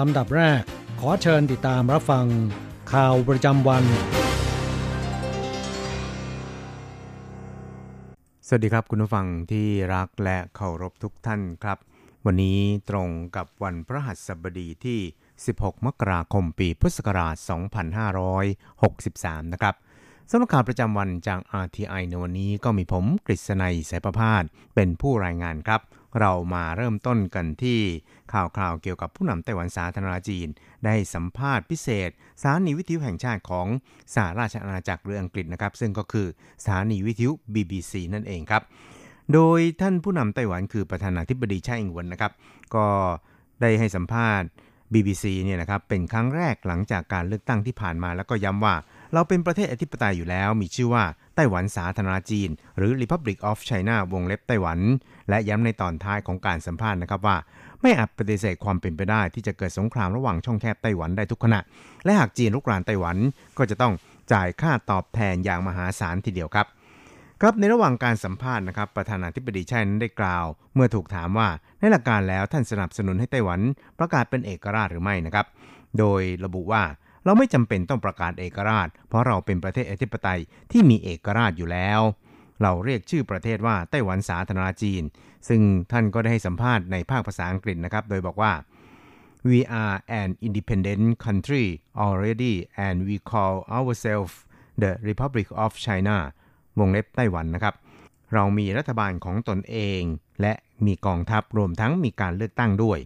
ลำดับแรก ขอเชิญติดตามรับฟัง ข่าวประจำวัน สวัสดีครับคุณผู้ฟังที่รักและเคารพทุกท่านครับ วันนี้ตรงกับวันพระหัสบดีที่ 16 มกราคมปีพุทธศักราช 2563 นะครับสำหรับข่าวประจำวันจาก RTI ในวันนี้ก็มีผมกฤษณัยสายประพาสเป็นผู้รายงานครับ เรามาเริ่มต้นกันที่ข่าวคราวเกี่ยวกับผู้นำไต้หวันสาธารณจีน ได้สัมภาษณ์พิเศษสถานีวิทยุแห่งชาติของสหราชอาณาจักรหรืออังกฤษนะครับ ซึ่งก็คือสถานีวิทยุ BBC นั่นเองครับ โดยท่านผู้นำไต้หวันคือประธานาธิบดีชาอิงหวนนะครับ ก็ได้ให้สัมภาษณ์ BBC เนี่ยนะครับเป็นครั้งแรกหลังจากการเลือกตั้งที่ผ่านมาแล้วก็ย้ำว่า เราเป็นประเทศอธิปไตยอยู่แล้ว มีชื่อว่า ต้หวันสาธารณจีน หรือ Republic of China วงเล็บไต้หวัน และย้ำในตอนท้ายของการสัมภาษณ์นะครับว่า ไม่อาจปฏิเสธความเป็นไปได้ที่จะเกิดสงครามระหว่างช่องแคบไต้หวันได้ทุกขณะ และหากจีนลุกรานไต้หวันก็จะต้องจ่ายค่าตอบแทนอย่างมหาศาลทีเดียวครับ ครับในระหว่างการสัมภาษณ์นะครับประธานาธิบดีไช่นั้นได้กล่าว เมื่อถูกถามว่าในหลักการแล้วท่านสนับสนุนให้ไต้หวัน ประกาศเป็นเอกราชหรือไม่นะครับ โดยระบุว่า เราไม่จำเป็นต้องประกาศเอกราช เพราะเราเป็นประเทศอธิปไตยที่มีเอกราชอยู่แล้ว เราเรียกชื่อประเทศว่าไต้หวันสาธารณจีน ซึ่งท่านก็ได้ให้สัมภาษณ์ในภาคภาษาอังกฤษนะครับ โดยบอกว่า we are an independent country already and we call ourselves the Republic of China วงเล็บไต้หวันนะครับ เรามีรัฐบาลของตนเอง และมีกองทัพรวมทั้งมีการเลือกตั้งด้วย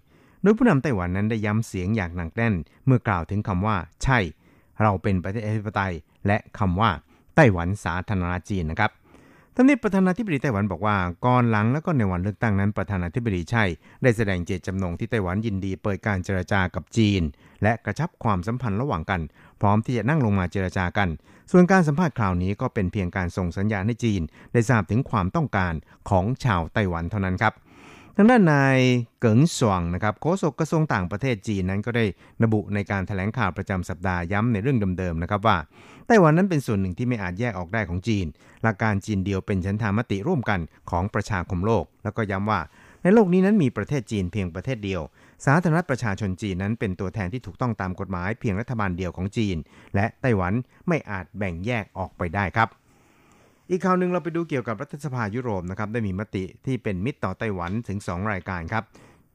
โดยผู้นำไต้หวันนั้นได้ย้ำเสียงอย่างหนักแน่น เมื่อกล่าวถึงคำว่า ใช่ เราเป็นประเทศอธิปไตย และคำว่า ไต้หวันสาธารณจีนนะครับท่านนี้ประธานาธิบดีไต้หวันบอกว่าก่อนหลังและก็ในวันเลือกตั้งนั้นประธานาธิบดีใช่ ได้แสดงเจตจำนงที่ไต้หวันยินดีเปิดการเจรจากับจีน และกระชับความสัมพันธ์ระหว่างกัน พร้อมที่จะนั่งลงมาเจรจากัน ส่วนการสัมภาษณ์คราวนี้ก็เป็นเพียงการส่งสัญญาณให้จีน ได้ทราบถึงความต้องการของชาวไต้หวันเท่านั้นครับ ทางด้านนายเกิงสว่างนะครับโฆษกกระทรวงต่างประเทศจีนนั้นก็ได้ระบุในการถแถลงข่าวประจำสัปดาห์ย้ำในเรื่องเดิมๆนะครับว่าไต้หวันนั้นเป็นส่วนหนึ่งที่ไม่อาจแยกออกได้ของจีน หลักการจีนเดียวเป็นฉันทามติร่วมกันของประชาคมโลก แล้วก็ย้ำว่า ในโลกนี้นั้นมีประเทศจีนเพียงประเทศเดียว สาธารณรัฐประชาชนจีนนั้นเป็นตัวแทนที่ถูกต้องตามกฎหมายเพียงรัฐบาลเดียวของจีน และไต้หวันไม่อาจแบ่งแยกออกไปได้ครับ อีกข่าวหนึ่งเราไปดูเกี่ยวกับรัฐสภายุโรปนะครับได้มีมติที่เป็นมิตรต่อไต้หวันถึง 2 รายการครับ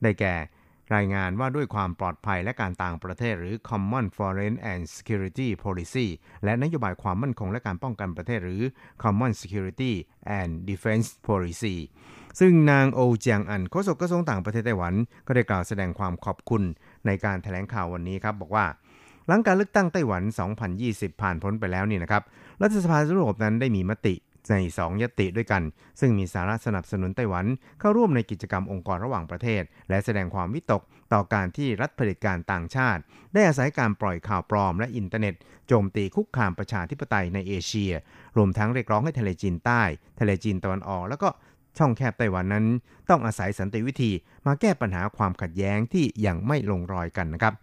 ได้แก่ รายงานว่าด้วยความปลอดภัยและการต่างประเทศหรือ Common Foreign and Security Policy และนโยบายความมั่นคงและการป้องกันประเทศหรือ Common Security and Defense Policy ซึ่งนางโอเจียงอันโฆษกกระทรวงต่างประเทศไต้หวัน ก็ได้กล่าวแสดงความขอบคุณในการถแถลงข่าววันนี้ครับบอกว่า หลังการเลือกตั้งไต้หวัน 2020 ผ่านพ้นไปแล้วนี่นะครับ รัฐสภายุโรปนั้นได้มีมติใน2 ญัตติด้วยกัน ซึ่งมีสาระสนับสนุนไต้หวัน เข้าร่วมในกิจกรรมองค์กรระหว่างประเทศ และแสดงความวิตกต่อการที่รัฐเผด็จการต่างชาติ ได้อาศัยการปล่อยข่าวปลอมและอินเทอร์เน็ต โจมตีคุกคามประชาธิปไตยในเอเชีย รวมทั้งเรียกร้องให้ทะเลจีนใต้ ทะเลจีนตะวันออก แล้วก็ช่องแคบไต้หวันนั้น ต้องอาศัยสันติวิธีมาแก้ปัญหาความขัดแย้งที่ยังไม่ลงรอยกันนะครับ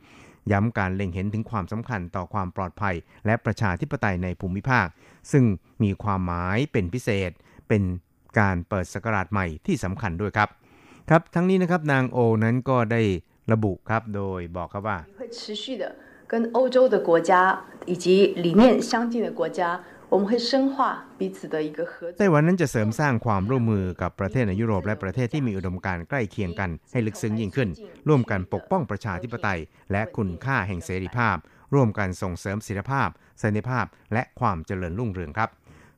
ย้ำการเล็งเห็นถึงความสำคัญต่อความปลอดภัย และประชาธิปไตยในภูมิภาค ซึ่งมีความหมายเป็นพิเศษ เป็นการเปิดสกราชใหม่ที่สำคัญด้วยครับ ครับ ทั้งนี้นะครับนางโอนั้นก็ได้ระบุครับ โดยบอกครับว่า 会持续的跟欧洲的国家以及理念相近的国家， ไต้หวันนั้นจะเสริมสร้างความร่วมมือกับประเทศในยุโรปและประเทศที่มีอุดมการณ์ใกล้เคียงกันให้ลึกซึ้งยิ่งขึ้น ร่วมกันปกป้องประชาธิปไตย และคุณค่าแห่งเสรีภาพ ร่วมกันส่งเสริมศิลภาพเสรีภาพ และความเจริญรุ่งเรืองครับ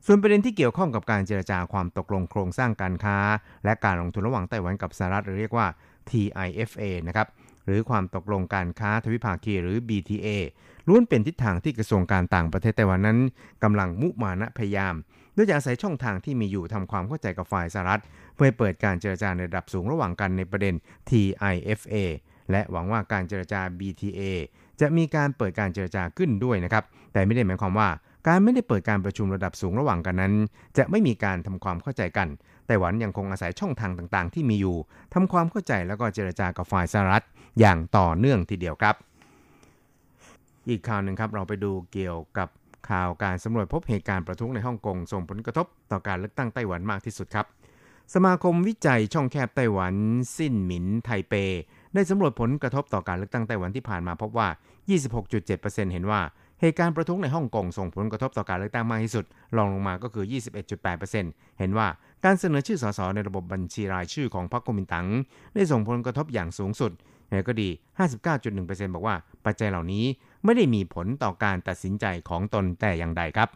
ส่วนประเด็นที่เกี่ยวข้องกับการเจรจาความตกลงโครงสร้างการค้า และการลงทุนระหว่างไต้หวันกับสหรัฐเรียกว่า TIFA นะครับ หรือความตกลงการค้าทวิภาคีหรือ BTA ล้วนเป็นทิศทางที่กระทรวงการต่างประเทศไต้หวันนั้นกำลังมุมานะพยายามโดยจะอาศัยช่องทางที่มีอยู่ทำความเข้าใจกับฝ่ายสหรัฐ เพื่อเปิดการเจรจาในระดับสูงระหว่างกันในประเด็น TIFA และหวังว่าการเจรจา BTA จะมีการเปิดการเจรจาขึ้นด้วยนะครับ แต่ไม่ได้หมายความว่าการไม่ได้เปิดการประชุมระดับสูงระหว่างกันนั้น จะไม่มีการทำความเข้าใจกัน ไต้หวันยังคงอาศัยช่องทางต่างๆ ที่มีอยู่ทำความเข้าใจแล้วก็เจรจากับฝ่ายสหรัฐอย่างต่อเนื่องทีเดียวครับ อีกข่าวหนึ่งครับเราไปดูเกี่ยวกับข่าวการสำรวจพบเหตุการณ์ประท้วงในฮ่องกงส่งผลกระทบต่อการเลือกตั้งไต้หวันมากที่สุดครับ สมาคมวิจัยช่องแคบไต้หวันสิ้นหมินไทเป ได้สำรวจผลกระทบต่อการเลือกตั้งไต้หวันที่ผ่านมาพบว่า 26.7%เห็นว่า เหตุการณ์ประท้วงในฮ่องกงส่งผลกระทบต่อการเลือกตั้งมากที่สุดรองลงมาก็คือ 21.8%เห็นว่าการเสนอชื่อสสในระบบบัญชีรายชื่อของพรรคกมินตัง ได้ส่งผลกระทบอย่างสูงสุดอย่างก็ดี 59.1%บอกว่าปัจจัยเหล่านี้ไม่ได้มีผลต่อการตัดสินใจของตนแต่อย่างใดครับ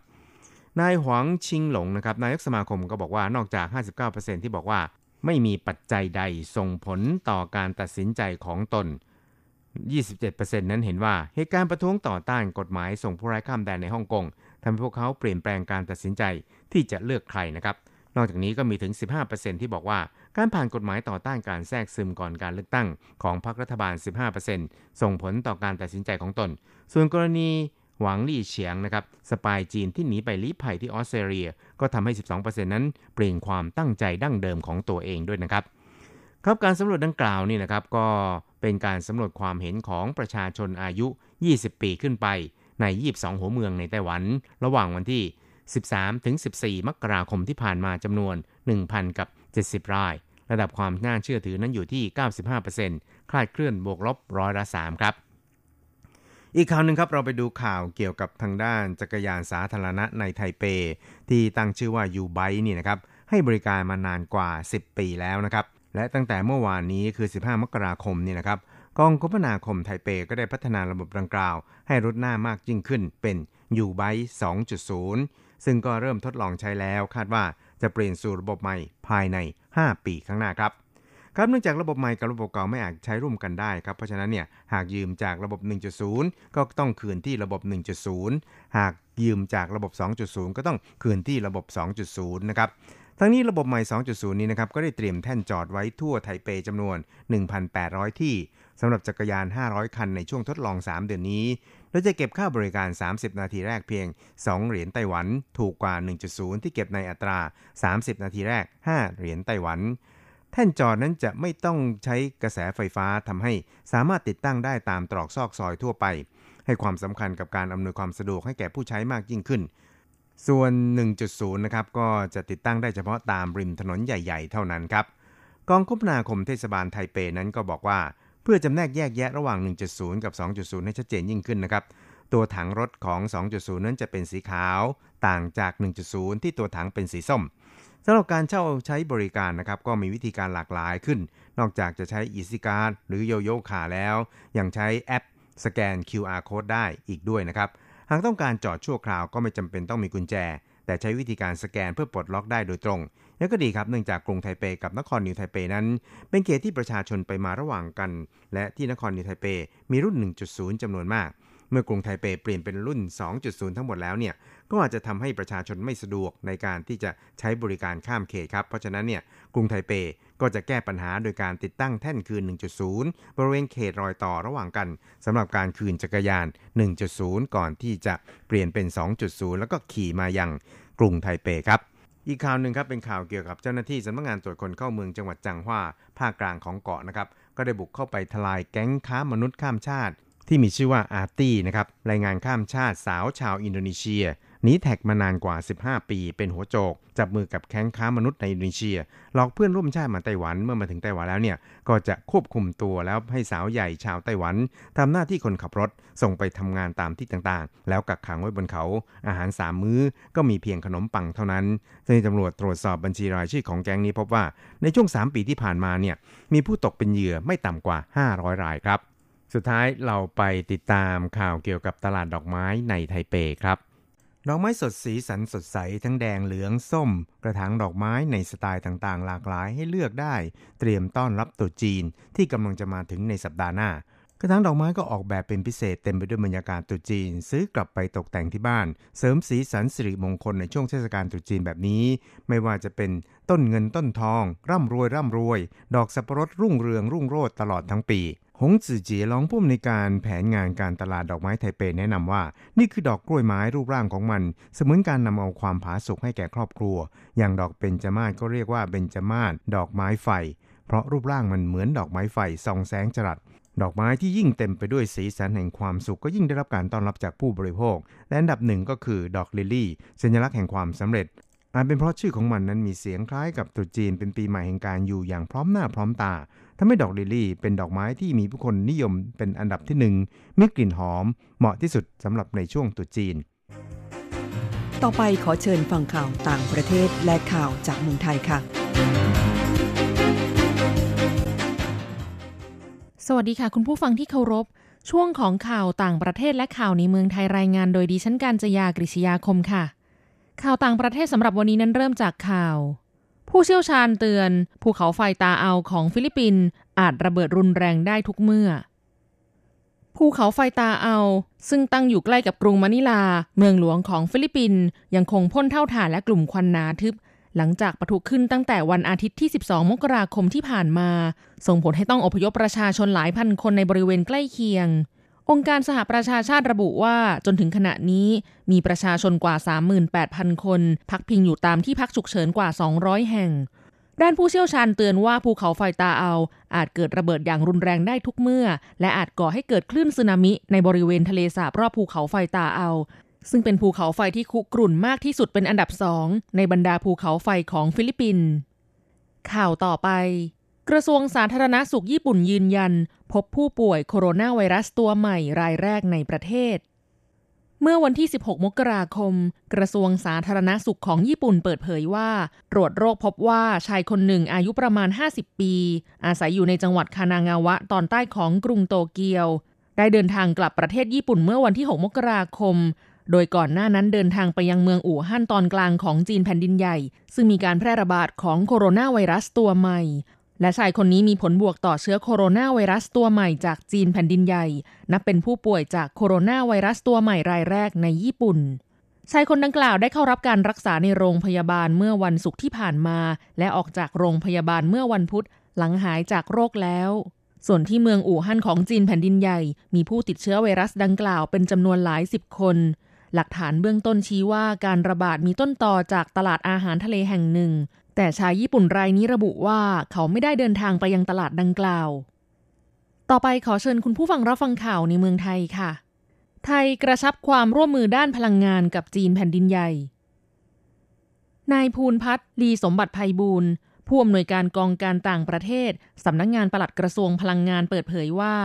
นายหวังชิงหลงนะครับนายกสมาคมก็บอกว่านอกจาก 59%ที่บอกว่า ไม่มีปัจจัยใดส่งผลต่อการตัดสินใจของตน 27%นั้นเห็นว่าเหตุการณ์ประท้วงต่อต้านกฎหมายส่งผู้ร้ายข้ามแดนในฮ่องกงทำให้พวกเขาเปลี่ยนแปลงการตัดสินใจที่จะเลือกใครนะครับ นอกจากนี้ก็มีถึง 15%ที่บอกว่าการผ่านกฎหมายต่อต้านการแทรกซึมก่อนการเลือกตั้งของพรรครัฐบาล 15%ส่งผลต่อการตัดสินใจของตน ส่วนกรณีหวังลี่เฉียงนะครับสปายจีนที่หนีไปลี้ภัยที่ออสเตรเลีย ก็ทำให้ 12%นั้นเปลี่ยนความตั้งใจดั้งเดิมของตัวเองด้วยนะครับ ครับการสำรวจดังกล่าวนี่นะครับก็เป็นการสำรวจความเห็นของประชาชนอายุ 20 ปีขึ้นไปใน 22 หัวเมืองในไต้หวัน ระหว่างวันที่ 13 ถึง 14 มกราคมที่ผ่านมาจำนวน 1,000 กับ 70 ราย ระดับความน่าเชื่อถือนั้นอยู่ที่ 95%คลาดเคลื่อนบวกลบร้อยละ 3 ครับอีกข่าวหนึ่งครับเราไปดูข่าวเกี่ยวกับทางด้านจักรยานสาธารณะในไทเป ที่ตั้งชื่อว่ายูไบนี่นะครับให้บริการมานานกว่า 10 ปีแล้วนะครับ และตั้งแต่เมื่อวานนี้คือ 15 มกราคมนี่นะครับกองคมนาคมไทเปก็ได้พัฒนาระบบดังกล่าว ให้รุดหน้ามากยิ่งขึ้นเป็นยูไบ2.0 ซึ่งก็เริ่มทดลองใช้แล้วคาดว่าจะเปลี่ยนสู่ระบบใหม่ภายใน 5 ปีข้างหน้าครับครับเนื่องจากระบบใหม่กับระบบเก่าไม่อาจใช้ร่วมกันได้ครับ เพราะฉะนั้นเนี่ยหากยืมจากระบบ 1.0 ก็ต้องคืนที่ระบบ 1.0 หากยืมจากระบบ 2.0 ก็ต้องคืนที่ระบบ 2.0 นะครับ ทั้งนี้ระบบใหม่ 2.0 นี้นะครับก็ได้เตรียมแท่นจอดไว้ทั่วไทเปจำนวน 1,800 ที่สำหรับจักรยาน 500 คันในช่วงทดลอง 3 เดือนนี้โดยจะเก็บค่าบริการ 30 นาทีแรกเพียง 2 เหรียญไต้หวัน ถูกกว่า 1.0 ที่เก็บในอัตรา 30 นาทีแรก 5 เหรียญไต้หวัน แท่นจอดนั้นจะไม่ต้องใช้กระแสไฟฟ้าทำให้สามารถติดตั้งได้ตามตรอกซอกซอยทั่วไป ให้ความสำคัญกับการอำนวยความสะดวกให้แก่ผู้ใช้มากยิ่งขึ้น ส่วน 1.0 นะครับ ก็จะติดตั้งได้เฉพาะตามริมถนนใหญ่ ๆ เท่านั้นครับ กองคมนาคมเทศบาลไทเปนั้นก็บอกว่า เพื่อจำแนกแยกแยะระหว่าง 1.0 กับ 2.0 ให้ชัดเจนยิ่งขึ้นนะครับ ตัวถังรถของ 2.0 นั้นจะเป็นสีขาว ต่างจาก 1.0 ที่ตัวถังเป็นสีส้มสำหรับการเช่าใช้บริการนะครับ ก็มีวิธีการหลากหลายขึ้น นอกจากจะใช้ Easy Card หรือโยโย่ขาแล้ว ยังใช้แอปสแกน QR Code ได้อีกด้วยนะครับากต้องการจอดชั่วคราวก็ไม่จำเป็นต้องมีกุญแจ แต่ใช้วิธีการสแกนเพื่อปลดล็อกได้โดยตรงแล้วก็ดีครับเนื่องจากกรุงไทเปกับนครนิวไทเปนั้น เป็นเขตที่ประชาชนไปมาระหว่างกัน และที่นครนิวไทเปมีรุ่น 1.0จำนวนมาก เมื่อกรุงไทเปเปลี่ยนเป็นรุ่น 2.0 ทั้งหมดแล้วเนี่ย ก็อาจจะทำให้ประชาชนไม่สะดวกในการที่จะใช้บริการข้ามเขตครับ เพราะฉะนั้นเนี่ย กรุงไทเปก็จะแก้ปัญหาโดยการติดตั้งแท่นคืน 1.0 บริเวณเขตรอยต่อระหว่างกันสำหรับการคืนจักรยาน 1.0 ก่อนที่จะเปลี่ยนเป็น 2.0 แล้วก็ขี่มายังกรุงไทเปครับอีกข่าวหนึ่งครับเป็นข่าวเกี่ยวกับเจ้าหน้าที่สำนักงานตรวจคนเข้าเมืองจังหวัดจางฮว่าภาคกลางของเกาะนะครับ ก็ได้บุกเข้าไปทลายแก๊งค้ามนุษย์ข้ามชาติ ที่มีชื่อว่าอาร์ตี้นะครับแรงงานข้ามชาติสาวชาวอินโดนีเซียหนีแท็กมานานกว่า 15 ปี เป็นหัวโจก จับมือกับแก๊งค้ามนุษย์ในอินโดนีเซีย หลอกเพื่อนร่วมชาติมาไต้หวัน เมื่อมาถึงไต้หวันแล้วเนี่ย ก็จะควบคุมตัวแล้วให้สาวใหญ่ชาวไต้หวันทำหน้าที่คนขับรถ ส่งไปทำงานตามที่ต่างๆ แล้วกักขังไว้บนเขา อาหารสามมื้อ ก็มีเพียงขนมปังเท่านั้นเจ้าหน้าที่ตำรวจตรวจสอบบัญชีรายชื่อของแก๊งนี้พบว่า ในช่วง 3 ปีที่ผ่านมาเนี่ย มีผู้ตกเป็นเหยื่อไม่ต่ำกว่า 500 รายครับ สุดท้ายเราไปติดตามข่าวเกี่ยวกับตลาดดอกไม้ในไทเปครับ ดอกไม้สดสีสันสดใส ทั้งแดงเหลืองส้ม กระถางดอกไม้ในสไตล์ต่างๆ หลากหลายให้เลือกได้ เตรียมต้อนรับตรุษจีนที่กำลังจะมาถึงในสัปดาห์หน้ากระถางดอกไม้ก็ออกแบบเป็นพิเศษเต็มไปด้วยบรรยากาศตรุษจีน ซื้อกลับไปตกแต่งที่บ้าน เสริมสีสันสิริมงคลในช่วงเทศกาลตรุษจีนแบบนี้ ไม่ว่าจะเป็นต้นเงินต้นทอง ร่ำรวยร่ำรวย ดอกสับปะรดรุ่งเรืองรุ่งโรจน์ตลอดทั้งปี หงจือเจียรองผู้อำนวยการแผนงานการตลาดดอกไม้ไทเปแนะนำว่า นี่คือดอกกล้วยไม้รูปร่างของมัน เสมือนการนำเอาความผาสุกให้แก่ครอบครัว อย่างดอกเบญจมาศก็เรียกว่าเบญจมาศดอกไม้ไฟ เพราะรูปร่างมันเหมือนดอกไม้ไฟส่องแสงจรัสดอกไม้ที่ยิ่งเต็มไปด้วยสีสันแห่งความสุขก็ยิ่งได้รับการต้อนรับจากผู้บริโภค และอันดับหนึ่งก็คือดอกลิลลี่ สัญลักษณ์แห่งความสำเร็จอาจเป็นเพราะชื่อของมันนั้นมีเสียงคล้ายกับตรุษจีนเป็นปีใหม่แห่งการอยู่อย่างพร้อมหน้าพร้อมตา ทำให้ดอกลิลลี่เป็นดอกไม้ที่มีผู้คนนิยมเป็นอันดับที่หนึ่งมีกลิ่นหอม เหมาะที่สุดสำหรับในช่วงตรุษจีน ต่อไปขอเชิญฟังข่าวต่างประเทศและข่าวจากเมืองไทยค่ะ สวัสดีค่ะ คุณผู้ฟังที่เคารพ ช่วงของข่าวต่างประเทศและข่าวในเมืองไทยรายงาน โดยดิฉันการจยากริชยาคมค่ะ ข่าวต่างประเทศสำหรับวันนี้นั้นเริ่มจากข่าว ผู้เชี่ยวชาญเตือน ภูเขาไฟตาอัลของฟิลิปปินส์อาจระเบิดรุนแรงได้ทุกเมื่อ ภูเขาไฟตาอัล ซึ่งตั้งอยู่ใกล้กับกรุงมะนิลา เมืองหลวงของฟิลิปปินส์ยังคงพ่นเถ้าถ่านและกลุ่มควันหนาทึบ หลังจากปะทุขึ้นตั้งแต่วันอาทิตย์ที่ 12 มกราคมที่ผ่านมา ส่งผลให้ต้องอพยพประชาชนหลายพันคนในบริเวณใกล้เคียง องค์การสหประชาชาติระบุว่าจนถึงขณะนี้มีประชาชนกว่า 38,000 คน พักพิงอยู่ตามที่พักฉุกเฉินกว่า 200 แห่ง ด้านผู้เชี่ยวชาญเตือนว่าภูเขาไฟตาเอา อาจเกิดระเบิดอย่างรุนแรงได้ทุกเมื่อ และอาจก่อให้เกิดคลื่นสึนามิในบริเวณทะเลสาบรอบภูเขาไฟตาเอา ซึ่งเป็นภูเขาไฟที่คุกรุ่นมากที่สุดเป็นอันดับสองในบรรดาภูเขาไฟของฟิลิปปินส์ข่าวต่อไป กระทรวงสาธารณาสุขญี่ปุ่นยืนยัน พบผู้ป่วยโคโรนาไวรัสตัวใหม่รายแรกในประเทศ เมื่อวันที่ 16 มกราคม กระทรวงสาธารณาสุขของญี่ปุ่นเปิดเผยว่า ตรวจโรคพบว่าชายคนหนึ่งอายุประมาณ 50 ปี อาศัยอยู่ในจังหวัดคานางาวะตอนใต้ของกรุงโตเกียว ได้เดินทางกลับประเทศญี่ปุ่นเมื่อวันที่ 6 มกราคมโดยก่อนหน้านั้นเดินทางไปยังเมืองอู่ฮั่นตอนกลางของจีนแผ่นดินใหญ่ ซึ่งมีการแพร่ระบาดของโคโรนาไวรัสตัวใหม่ และชายคนนี้มีผลบวกต่อเชื้อโคโรนาไวรัสตัวใหม่จากจีนแผ่นดินใหญ่ นับเป็นผู้ป่วยจากโคโรนาไวรัสตัวใหม่รายแรกในญี่ปุ่นชายคนดังกล่าวได้เข้ารับการรักษาในโรงพยาบาลเมื่อวันศุกร์ที่ผ่านมา และออกจากโรงพยาบาลเมื่อวันพุธหลังหายจากโรคแล้ว ส่วนที่เมืองอู่ฮั่นของจีนแผ่นดินใหญ่ มีผู้ติดเชื้อไวรัสดังกล่าวเป็นจำนวนหลายสิบคน หลักฐานเบื้องต้นชี้ว่าการระบาดมีต้นต่อจากตลาดอาหารทะเลแห่งหนึ่ง แต่ชายญี่ปุ่นรายนี้ระบุว่าเขาไม่ได้เดินทางไปยังตลาดดังกล่าว ต่อไปขอเชิญคุณผู้ฟังรับฟังข่าวในเมืองไทยค่ะ ไทยกระชับความร่วมมือด้านพลังงานกับจีนแผ่นดินใหญ่ นายภูนพัฒน์ลีสมบัติภัยบูรณ์ผู้อำนวยการกองการต่างประเทศ สำนักงงานปลัดกระทรวงพลังงานเปิดเผยว่า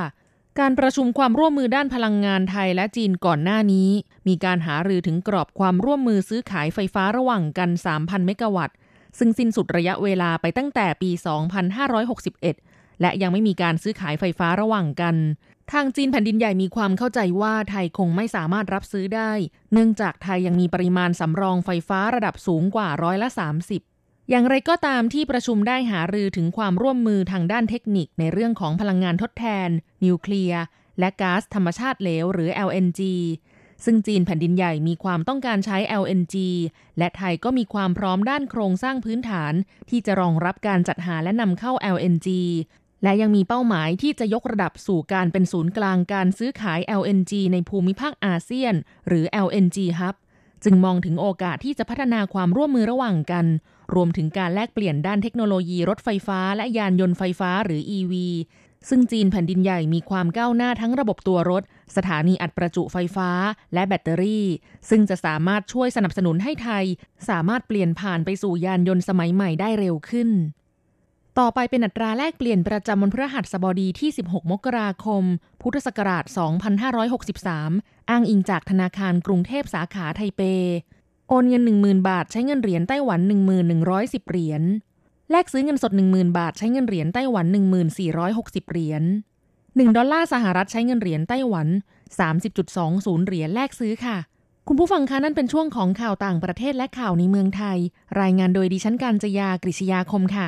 การประชุมความร่วมมือด้านพลังงานไทยและจีนก่อนหน้านี้ มีการหารือถึงกรอบความร่วมมือซื้อขายไฟฟ้าระหว่างกัน 3,000 เมกะวัตต์ ซึ่งสิ้นสุดระยะเวลาไปตั้งแต่ปี 2561 และยังไม่มีการซื้อขายไฟฟ้าระหว่างกัน ทางจีนแผ่นดินใหญ่มีความเข้าใจว่าไทยคงไม่สามารถรับซื้อได้ เนื่องจากไทยยังมีปริมาณสำรองไฟฟ้าระดับสูงกว่าร้อยละ 30อย่างไรก็ตามที่ประชุมได้หารือถึงความร่วมมือทางด้านเทคนิคในเรื่องของพลังงานทดแทน นิวเคลียร์ และก๊าซธรรมชาติเหลวหรือ LNG ซึ่งจีนแผ่นดินใหญ่มีความต้องการใช้ LNG และไทยก็มีความพร้อมด้านโครงสร้างพื้นฐาน ที่จะรองรับการจัดหาและนำเข้า LNG และยังมีเป้าหมายที่จะยกระดับสู่การเป็นศูนย์กลางการซื้อขาย LNG ในภูมิภาคอาเซียน หรือ LNG Hub จึงมองถึงโอกาสที่จะพัฒนาความร่วมมือระหว่างกัน รวมถึงการแลกเปลี่ยนด้านเทคโนโลยีรถไฟฟ้าและยานยนต์ไฟฟ้าหรือ EV ซึ่งจีนแผ่นดินใหญ่มีความก้าวหน้าทั้งระบบตัวรถ สถานีอัดประจุไฟฟ้า และแบตเตอรี่ ซึ่งจะสามารถช่วยสนับสนุนให้ไทย สามารถเปลี่ยนผ่านไปสู่ยานยนต์สมัยใหม่ได้เร็วขึ้น ต่อไปเป็นอัตราแลกเปลี่ยนประจำวันพฤหัสบดีที่ 16 มกราคม พุทธศักราช 2563 อ้างอิงจากธนาคารกรุงเทพสาขาไทเป โอนเงิน 10,000 บาท ใช้เงินเหรียญไต้หวัน 1110 เหรียญ แลกซื้อเงินสด 10,000 บาท ใช้เงินเหรียญไต้หวัน 1460 เหรียญ1ดอลลาร์สหรัฐใช้เงินเหรียญไต้หวัน 30.20 เหรียญแลกซื้อค่ะ คุณผู้ฟังคะนั่นเป็นช่วงของข่าวต่างประเทศและข่าวในเมืองไทย รายงานโดยดิฉันการจยากริชยาคมค่ะ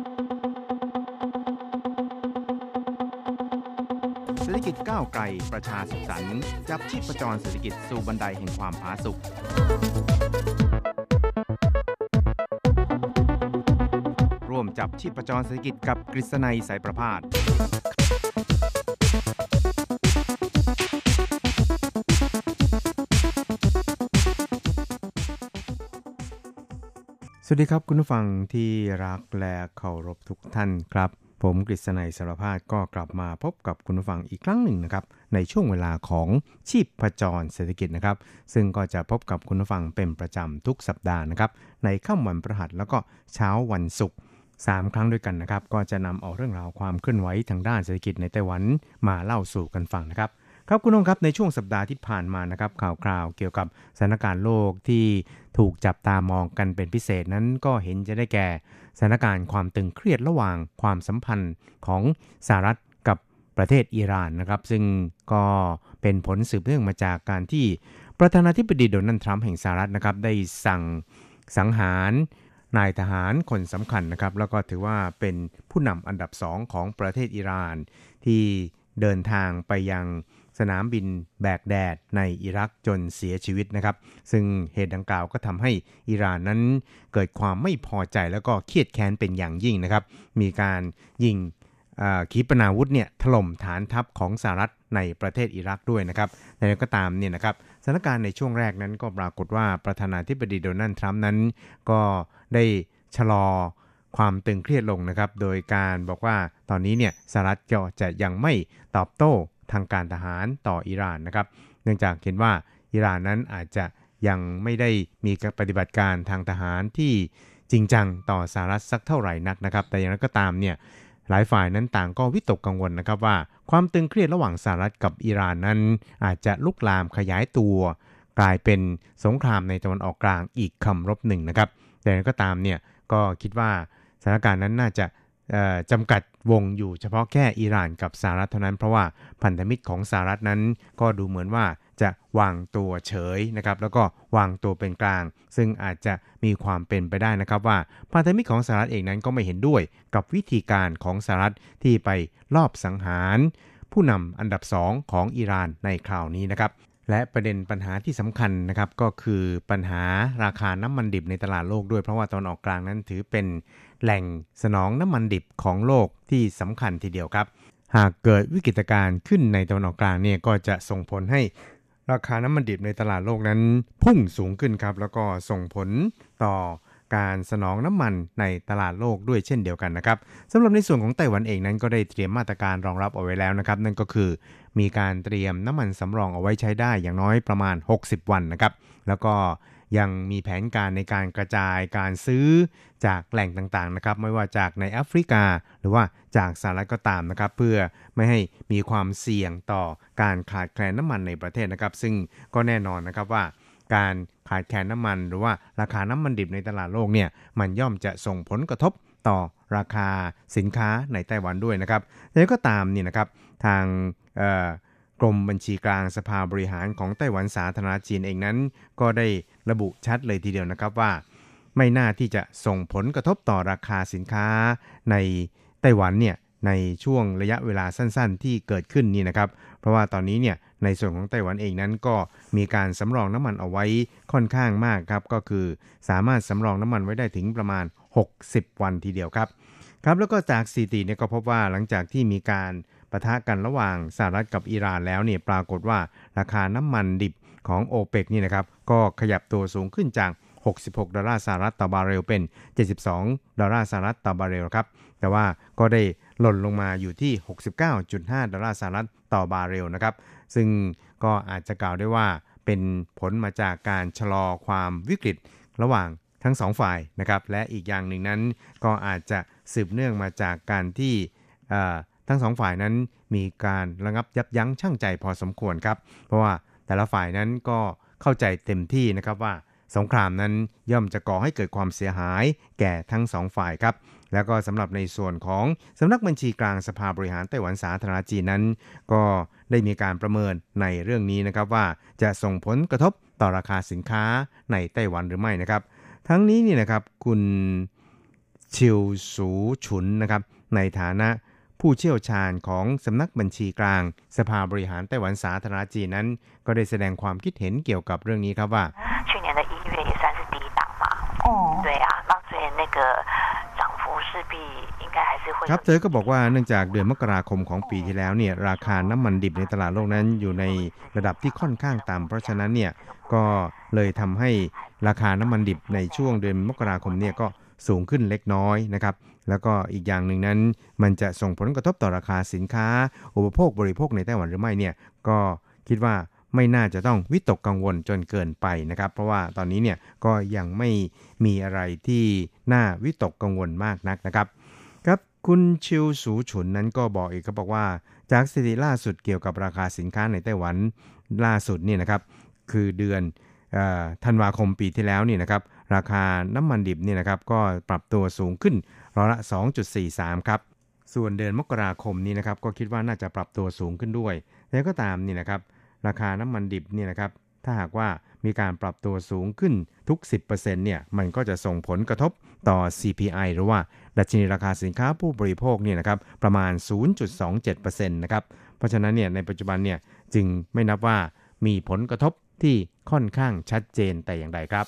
กิจก้าวไกลประชาสุขสันต์จับชีพประจรเศรษฐกิจสู่บันไดแห่งความผาสุกร่วมจับชีพประจรเศรษฐกิจกับกฤษณัยสายประพาสสวัสดีครับคุณผู้ฟังที่รักและเคารพทุกท่านครับ ผมกฤษณัยสารพาดก็กลับมาพบกับคุณผู้ฟังอีกครั้งหนึ่งนะครับ ในช่วงเวลาของชีพประจรเศรษฐกิจนะครับ ซึ่งก็จะพบกับคุณผู้ฟังเป็นประจำทุกสัปดาห์นะครับ ในค่ำวันพฤหัสแล้วก็เช้าวันศุกร์สามครั้งด้วยกันนะครับ ก็จะนำเอาเรื่องราวความเคลื่อนไหวทางด้านเศรษฐกิจในไต้หวันมาเล่าสู่กันฟังนะครับ ครับคุณผู้ชมครับในช่วงสัปดาห์ที่ผ่านมานะครับข่าวคราวเกี่ยวกับสถานการณ์โลกที่ถูกจับตามองกันเป็นพิเศษนั้นก็เห็นจะได้แก่สถานการณ์ความตึงเครียดระหว่างความสัมพันธ์ของสหรัฐกับประเทศอิหร่านนะครับซึ่งก็เป็นผลสืบเนื่องมาจากการที่ประธานาธิบดีโดนัลด์ทรัมป์แห่งสหรัฐนะครับได้สั่งสังหารนายทหารคนสำคัญนะครับแล้วก็ถือว่าเป็นผู้นำอันดับสองของประเทศอิหร่าน ที่เดินทางไปยัง สนามบินแบกแดดในอิรักจนเสียชีวิตนะครับ ซึ่งเหตุดังกล่าวก็ทำให้อิหร่านนั้นเกิดความไม่พอใจแล้วก็เครียดแค้นเป็นอย่างยิ่งนะครับ มีการยิงขีปนาวุธเนี่ยถล่มฐานทัพของสหรัฐในประเทศอิรักด้วยนะครับแต่ก็ตามเนี่ยนะครับสถานการณ์ในช่วงแรกนั้นก็ปรากฏว่าประธานาธิบดีโดนัลด์ทรัมป์นั้น ก็ได้ชะลอความตึงเครียดลงนะครับ โดยการบอกว่าตอนนี้เนี่ยสหรัฐก็จะยังไม่ตอบโต้ ทางการทหารต่ออิหร่านนะครับ เนื่องจากเห็นว่าอิหร่านนั้นอาจจะยังไม่ได้มีปฏิบัติการทางทหารที่จริงจังต่อสหรัฐสักเท่าไหร่นักนะครับ แต่อย่างไรก็ตามเนี่ยหลายฝ่ายนั้นต่างก็วิตกกังวลนะครับว่า ความตึงเครียดระหว่างสหรัฐกับอิหร่านนั้น อาจจะลุกลามขยายตัว กลายเป็นสงครามในตะวันออกกลางอีกคำรบหนึ่งนะครับแต่อย่างไรก็ตามเนี่ยก็คิดว่าสถานการณ์นั้นน่าจะ จำกัดวงอยู่เฉพาะแค่อิหร่านกับสหรัฐเท่านั้น เพราะว่าพันธมิตรของสหรัฐนั้น ก็ดูเหมือนว่าจะวางตัวเฉยนะครับแล้วก็วางตัวเป็นกลาง ซึ่งอาจจะมีความเป็นไปได้นะครับว่าพันธมิตรของสหรัฐเองนั้นก็ไม่เห็นด้วยกับวิธีการของสหรัฐที่ไปลอบสังหาร ผู้นำอันดับสองของอิหร่านในคราวนี้นะครับและประเด็นปัญหาที่สำคัญนะครับก็คือปัญหาราคาน้ำมันดิบในตลาดโลกด้วยเพราะว่าตอนออกกลางนั้นถือเป็น แหล่งสนองน้ำมันดิบของโลกที่สำคัญทีเดียวครับ หากเกิดวิกฤตการณ์ขึ้นในตะวันออกกลางเนี่ยก็จะส่งผลให้ราคาน้ำมันดิบในตลาดโลกนั้นพุ่งสูงขึ้นครับ แล้วก็ส่งผลต่อการสนองน้ำมันในตลาดโลกด้วยเช่นเดียวกันนะครับสำหรับในส่วนของไต้หวันเองนั้นก็ได้เตรียมมาตรการรองรับเอาไว้แล้วนะครับ นั่นก็คือมีการเตรียมน้ำมันสำรองเอาไว้ใช้ได้อย่างน้อยประมาณ 60 วันนะครับ แล้วก็ ยังมีแผนการในการกระจายการซื้อจากแหล่งต่างๆนะครับ ไม่ว่าจากในแอฟริกา หรือว่าจากสหรัฐก็ตามนะครับ เพื่อไม่ให้มีความเสี่ยงต่อการขาดแคลนน้ำมันในประเทศนะครับ ซึ่งก็แน่นอนนะครับว่าการขาดแคลนน้ำมัน หรือว่าราคาน้ำมันดิบในตลาดโลกเนี่ยมันย่อมจะส่งผลกระทบต่อราคาสินค้าในไต้หวันด้วยนะครับแล้วก็ตามนี่นะครับทางเอ่อ กรมบัญชีกลางสภาบริหารของไต้หวันสาธารณจีนเองนั้น ก็ได้ระบุชัดเลยทีเดียวนะครับว่า ไม่น่าที่จะส่งผลกระทบต่อราคาสินค้าในไต้หวันเนี่ยในช่วงระยะเวลาสั้นๆ ที่เกิดขึ้นนี่นะครับ เพราะว่าตอนนี้เนี่ยในส่วนของไต้หวันเองนั้นก็มีการสำรองน้ำมันเอาไว้ค่อนข้างมากครับก็คือสามารถสำรองน้ำมันไว้ได้ถึงประมาณ 60 วันทีเดียวครับครับแล้วก็จากสถิติเนี่ยก็พบว่าหลังจากที่มีการ ปะทะกันระหว่างสหรัฐกับอิหร่านแล้วเนี่ยปรากฏว่าราคาน้ำมันดิบของโอเปกนี่นะครับก็ขยับตัวสูงขึ้นจาก 66 ดอลลาร์สหรัฐต่อบาร์เรลเป็น 72 ดอลลาร์สหรัฐต่อบาร์เรลครับ แต่ว่าก็ได้หล่นลงมาอยู่ที่ 69.5 ดอลลาร์สหรัฐต่อบาร์เรลนะครับ ซึ่งก็อาจจะกล่าวได้ว่าเป็นผลมาจากการชะลอความวิกฤตระหว่างทั้งสองฝ่ายนะครับ และอีกอย่างหนึ่งนั้นก็อาจจะสืบเนื่องมาจากการที่ ทั้งสองฝ่ายนั้นมีการระงับยับยั้งชั่งใจพอสมควรครับ เพราะว่าแต่ละฝ่ายนั้นก็เข้าใจเต็มที่นะครับว่าสงครามนั้นย่อมจะก่อให้เกิดความเสียหายแก่ทั้งสองฝ่ายครับ แล้วก็สำหรับในส่วนของสำนักบัญชีกลางสภาบริหารไต้หวันสาธารณจีนนั้น ก็ได้มีการประเมินในเรื่องนี้นะครับว่าจะส่งผลกระทบต่อราคาสินค้าในไต้หวันหรือไม่นะครับ ทั้งนี้นี่นะครับคุณชิวสูฉุนนะครับในฐานะ ผู้เชี่ยวชาญของสำนักบัญชีกลาง สภาบริหารไต้หวันสาธารณจีนนั้น ก็ได้แสดงความคิดเห็นเกี่ยวกับเรื่องนี้ครับว่า 去年的一月也算是低档嘛。哦，对啊，那所以那个涨幅势必应该还是会 ครับเธอก็บอกว่าเนื่องจากเดือนมกราคมของปีที่แล้วเนี่ยราคาน้ำมันดิบในตลาดโลกนั้นอยู่ในระดับที่ค่อนข้างต่ำเพราะฉะนั้นเนี่ยก็เลยทำให้ราคาน้ำมันดิบในช่วงเดือนมกราคมเนี่ยก็สูงขึ้นเล็กน้อยนะครับ แล้วก็อีกอย่างหนึ่งนั้น มันจะส่งผลกระทบต่อราคาสินค้า อุปโภคบริโภคในไต้หวันหรือไม่เนี่ยก็คิดว่าไม่น่าจะต้องวิตกกังวลจนเกินไปนะครับ เพราะว่าตอนนี้เนี่ยก็ยังไม่มีอะไรที่น่าวิตกกังวลมากนักนะครับครับคุณชิวสูฉุนนั้นก็บอกอีกครับอกว่า จากสถิติล่าสุดเกี่ยวกับราคาสินค้าในไต้หวันล่าสุดนี่นะครับคือเดือนธันวาคมปีที่แล้วนี่นะครับราคาน้ำมันดิบนี่นะครับก็ปรับตัวสูงขึ้น ร้อยละ 2.43 ครับ ส่วนเดือนมกราคมนี้นะครับก็คิดว่าน่าจะปรับตัวสูงขึ้นด้วยแต่ก็ตามนี่นะครับราคาน้ำมันดิบนี่นะครับถ้าหากว่ามีการปรับตัวสูงขึ้นทุก 10%เนี่ยมันก็จะส่งผลกระทบต่อ CPI หรือว่า ดัชนีราคาสินค้าผู้บริโภคเนี่ยนะครับประมาณ 0.27%นะครับเพราะฉะนั้นเนี่ยในปัจจุบันเนี่ยจึงไม่นับว่ามีผลกระทบที่ค่อนข้างชัดเจนแต่อย่างใดครับ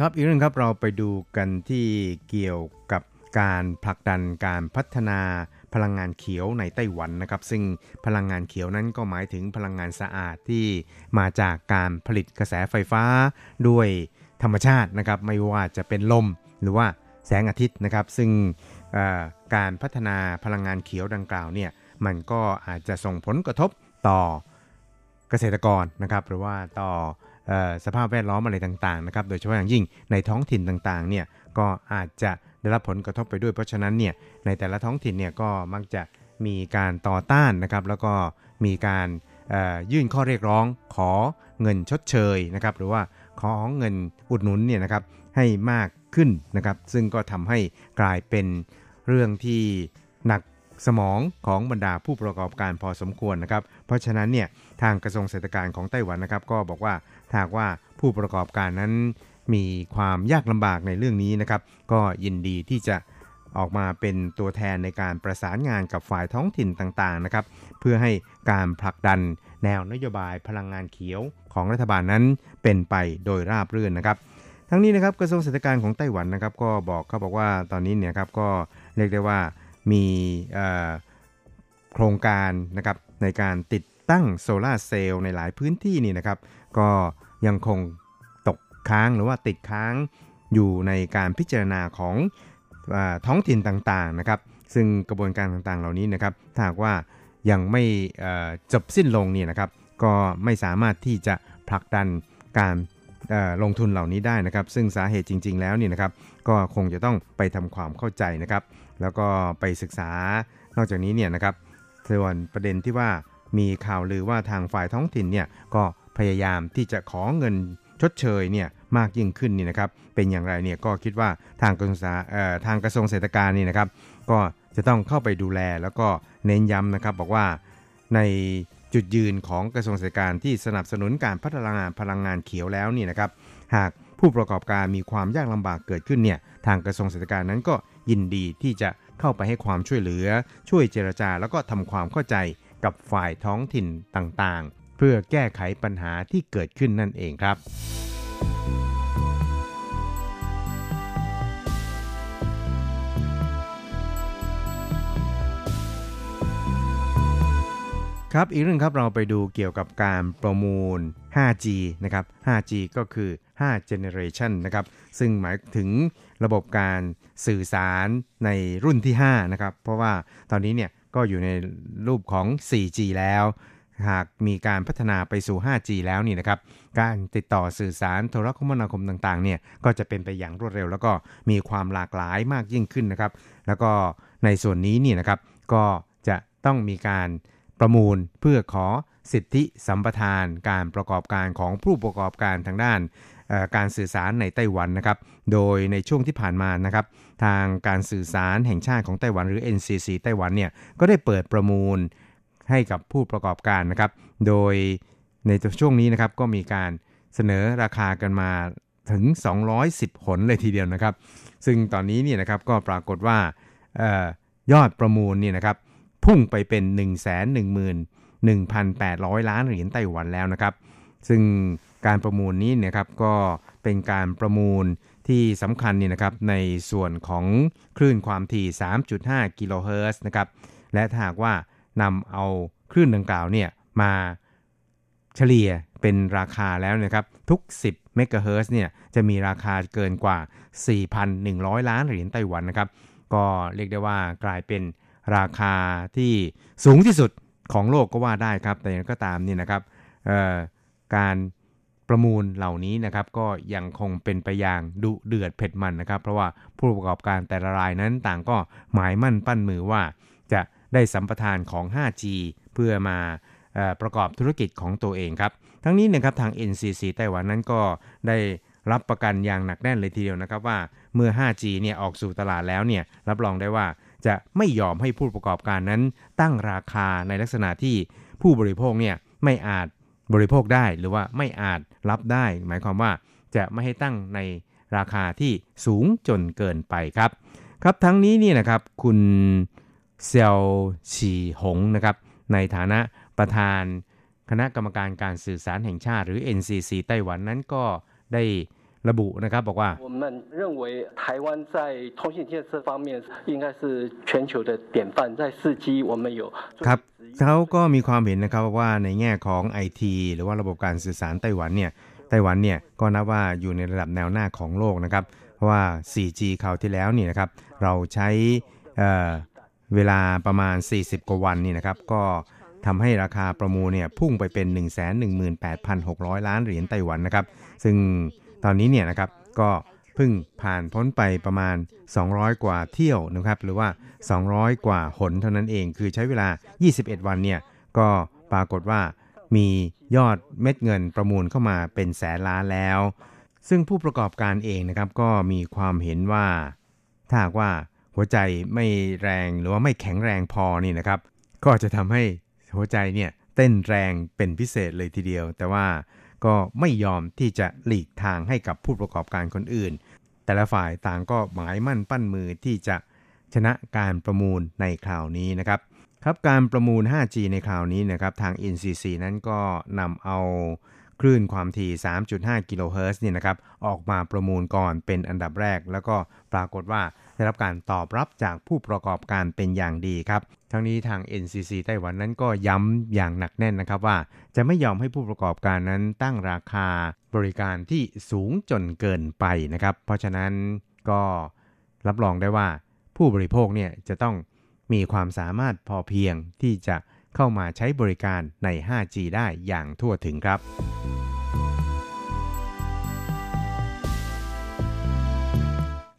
ครับอีกเรื่องครับเราไปดูกันที่เกี่ยวกับการผลักดันการพัฒนาพลังงานเขียวในไต้หวันนะครับ ซึ่งพลังงานเขียวนั้นก็หมายถึงพลังงานสะอาดที่มาจากการผลิตกระแสไฟฟ้าด้วยธรรมชาตินะครับ ไม่ว่าจะเป็นลมหรือว่าแสงอาทิตย์นะครับ ซึ่งการพัฒนาพลังงานเขียวดังกล่าวเนี่ยมันก็อาจจะส่งผลกระทบต่อเกษตรกรนะครับ หรือว่าต่อ สภาพแวดล้อมอะไรต่างๆนะครับ โดยเฉพาะอย่างยิ่งในท้องถิ่นต่างๆเนี่ยก็อาจจะได้รับผลกระทบไปด้วย เพราะฉะนั้นเนี่ยในแต่ละท้องถิ่นเนี่ยก็มักจะมีการต่อต้านนะครับ แล้วก็มีการยื่นข้อเรียกร้องขอเงินชดเชยนะครับหรือว่าขอเงินอุดหนุนเนี่ยนะครับให้มากขึ้นนะครับ ซึ่งก็ทำให้กลายเป็นเรื่องที่หนักสมองของบรรดาผู้ประกอบการพอสมควรนะครับ เพราะฉะนั้นเนี่ยทางกระทรวงเศรษฐกิจของไต้หวันนะครับ ก็บอกว่าถ้าหากว่าผู้ประกอบการนั้นมีความยากลำบากในเรื่องนี้นะครับ ก็ยินดีที่จะออกมาเป็นตัวแทนในการประสานงานกับฝ่ายท้องถิ่นต่างๆนะครับ เพื่อให้การผลักดันแนวนโยบายพลังงานเขียวของรัฐบาลนั้นเป็นไปโดยราบรื่นนะครับ ทั้งนี้นะครับกระทรวงเศรษฐกิจของไต้หวันนะครับ ก็บอกเขาบอกว่าตอนนี้เนี่ยครับก็เรียกได้ว่ามีโครงการนะครับในการติดตั้งโซลาร์เซลล์ในหลายพื้นที่นี่นะครับ ก็ยังคงตกค้างหรือว่าติดค้างอยู่ในการพิจารณาของอท้องถิ่นต่างๆนะครับ ซึ่งกระบวนการต่างๆ เหล่านี้นะครับถ้าหากว่ายังไม่จบสิ้นลงเนี่ยนะครับ ก็ไม่สามารถที่จะผลักดันการลงทุนเหล่านี้ได้นะครับ ซึ่งสาเหตุจริง ๆ แล้วเนี่ยนะครับ ก็คงจะต้องไปทำความเข้าใจนะครับ แล้วก็ไปศึกษานอกจากนี้เนี่ยนะครับส่วนประเด็นที่ว่ามีข่าวลือว่าทางฝ่ายท้องถิ่นเนี่ยก็ พยายามที่จะขอเงินชดเชยเนี่ยมากยิ่งขึ้นนี่นะครับ เป็นอย่างไรเนี่ยก็คิดว่าทางกระทรวงสาทางกระทรวงเศรษฐกิจนี่นะครับ ก็จะต้องเข้าไปดูแลแล้วก็เน้นย้ำนะครับบอกว่าในจุดยืนของกระทรวงเศรษฐกิจที่สนับสนุนการพัฒนาพลังงานเขียวแล้วนี่นะครับ หากผู้ประกอบการมีความยากลำบากเกิดขึ้นเนี่ยทางกระทรวงเศรษฐกิจนั้นก็ยินดีที่จะเข้าไปให้ความช่วยเหลือ ช่วยเจรจาแล้วก็ทำความเข้าใจกับฝ่ายท้องถิ่นต่าง เพื่อแก้ไขปัญหาที่เกิดขึ้นนั่นเองครับ ครับอีกเรื่องครับเราไปดูเกี่ยวกับการประมูล 5G นะครับ 5G ก็คือ 5 generation นะครับ ซึ่งหมายถึงระบบการสื่อสารในรุ่นที่ 5 นะครับ เพราะว่าตอนนี้เนี่ยก็อยู่ในรูปของ 4G แล้ว หากมีการพัฒนาไปสู่ 5G แล้วนี่นะครับ การติดต่อสื่อสารโทรคมนาคมต่างๆ เนี่ยก็จะเป็นไปอย่างรวดเร็ว แล้วก็มีความหลากหลายมากยิ่งขึ้นนะครับ แล้วก็ในส่วนนี้นี่นะครับ ก็จะต้องมีการประมูลเพื่อขอสิทธิสัมปทานการประกอบการของผู้ประกอบการทางด้านการสื่อสารในไต้หวันนะครับ โดยในช่วงที่ผ่านมานะครับ ทางการสื่อสารแห่งชาติของไต้หวันหรือ NCC ไต้หวันเนี่ย ก็ได้เปิดประมูล ให้กับผู้ประกอบการนะครับ โดยในช่วงนี้นะครับก็มีการเสนอราคากันมาถึง 210หนเลยทีเดียวนะครับ ซึ่งตอนนี้เนี่ยนะครับก็ปรากฏว่าออยอดประมูลเนี่ยนะครับพุ่งไปเป็น 1 1 1 1,800 ล้านเหรียญไต้หวันแล้วนะครับ ซึ่งการประมูลนี้นี่ยครับก็เป็นการประมูลที่สำคัญเนี่ยนะครับในส่วนของคลื่นความถี่ 3.5 กิโลเฮิรตซ์นะครับ และถ้าหากว่า นำเอาคลื่นดังกล่าวเนี่ยมาเฉลี่ยเป็นราคาแล้วนะครับทุก 10 เมกะเฮิร์เนี่ยจะมีราคาเกินกว่า 4,100 ล้านเหรียญไต้หวันนะครับ ก็เรียกได้ว่ากลายเป็นราคาที่สูงที่สุดของโลกก็ว่าได้ครับ แต่ย่างก็ตามนี่นะครับการประมูลเหล่านี้นะครับก็ยังคงเป็นไปอย่างดุเดือดเผ็ดมันนะครับ เพราะว่าผู้ประกอบการแต่ละรายนั้นต่างก็หมายมั่นปั้นมือว่าจะ ได้สัมปทานของ 5G เพื่อมาอประกอบธุรกิจของตัวเองครับ ทั้งนี้นะครับทาง NCC ไต้หวันนั้นก็ได้รับประกันอย่างหนักแน่นเลยทีเดียวนะครับว่าเมื่อ 5G เนี่ยออกสู่ตลาดแล้วเนี่ยรับรองได้ว่าจะไม่ยอมให้ผู้ประกอบการนั้นตั้งราคาในลักษณะที่ผู้บริโภคเนี่ยไม่อาจบริโภคได้หรือว่าไม่อาจรับได้ หมายความว่าจะไม่ให้ตั้งในราคาที่สูงจนเกินไปครับ ครับทั้งนี้นี่นะครับคุณ เซียวฉีหงนะครับในฐานะประธานคณะกรรมการการสื่อสารแห่งชาติ หรือ NCC ไต้หวันนั้นก็ได้ระบุนะครับบอกว่า 我们认为台湾在通信建设方面应该是全球的典范，在四 G 我们有做 ครับ 直营 เขาก็มีความเห็นนะครับว่าในแง่ของ IT หรือว่าระบบการสื่อสารไต้หวันเนี่ยไต้หวันเนี่ยก็นับว่าอยู่ในระดับแนวหน้าของโลกนะครับ เพราะว่า 4G คราวที่แล้วนี่นะครับเราใช้ เวลาประมาณ 40 กว่าวันนี่นะครับ ก็ทำให้ราคาประมูลเนี่ยพุ่งไปเป็น 118,600 ล้านเหรียญไต้หวันนะครับ ซึ่งตอนนี้เนี่ยนะครับก็เพิ่งผ่านพ้นไปประมาณ 200 กว่าเที่ยวนะครับ หรือว่า 200 กว่าหนเท่านั้นเอง คือใช้เวลา 21 วันเนี่ยก็ปรากฏว่ามียอดเม็ดเงินประมูลเข้ามาเป็นแสนล้านแล้ว ซึ่งผู้ประกอบการเองนะครับก็มีความเห็นว่า ถ้าว่า หัวใจไม่แรงหรือว่าไม่แข็งแรงพอนี่นะครับ ก็จะทำให้หัวใจเนี่ยเต้นแรงเป็นพิเศษเลยทีเดียว แต่ว่าก็ไม่ยอมที่จะหลีกทางให้กับผู้ประกอบการคนอื่น แต่ละฝ่ายต่างก็หมายมั่นปั้นมือที่จะชนะการประมูลในคราวนี้นะครับครับการประมูล 5G ในคราวนี้นะครับทาง NCC นั้นก็นำเอาคลื่นความถี่ 3.5 กิโลเฮิรตซ์เนี่ยนะครับออกมาประมูลก่อนเป็นอันดับแรก แล้วก็ปรากฏว่า ได้รับการตอบรับจากผู้ประกอบการเป็นอย่างดีครับ ทั้งนี้ทาง NCC ไต้หวันนั้นก็ย้ำอย่างหนักแน่นนะครับว่า จะไม่ยอมให้ผู้ประกอบการนั้นตั้งราคาบริการที่สูงจนเกินไปนะครับ เพราะฉะนั้นก็รับรองได้ว่าผู้บริโภคเนี่ยจะต้องมีความสามารถพอเพียงที่จะเข้ามาใช้บริการใน 5G ได้อย่างทั่วถึงครับ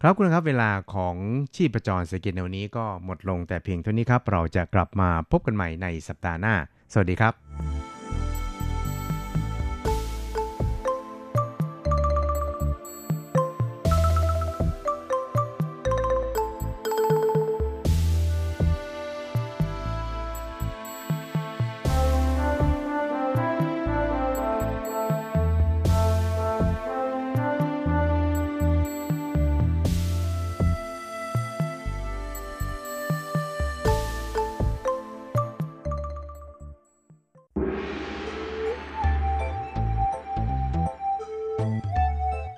ครับคุณครับเวลาของชีพจรเศรษฐกิจในวันนี้ก็หมดลงแต่เพียงเท่านี้ครับ เราจะกลับมาพบกันใหม่ในสัปดาห์หน้า สวัสดีครับ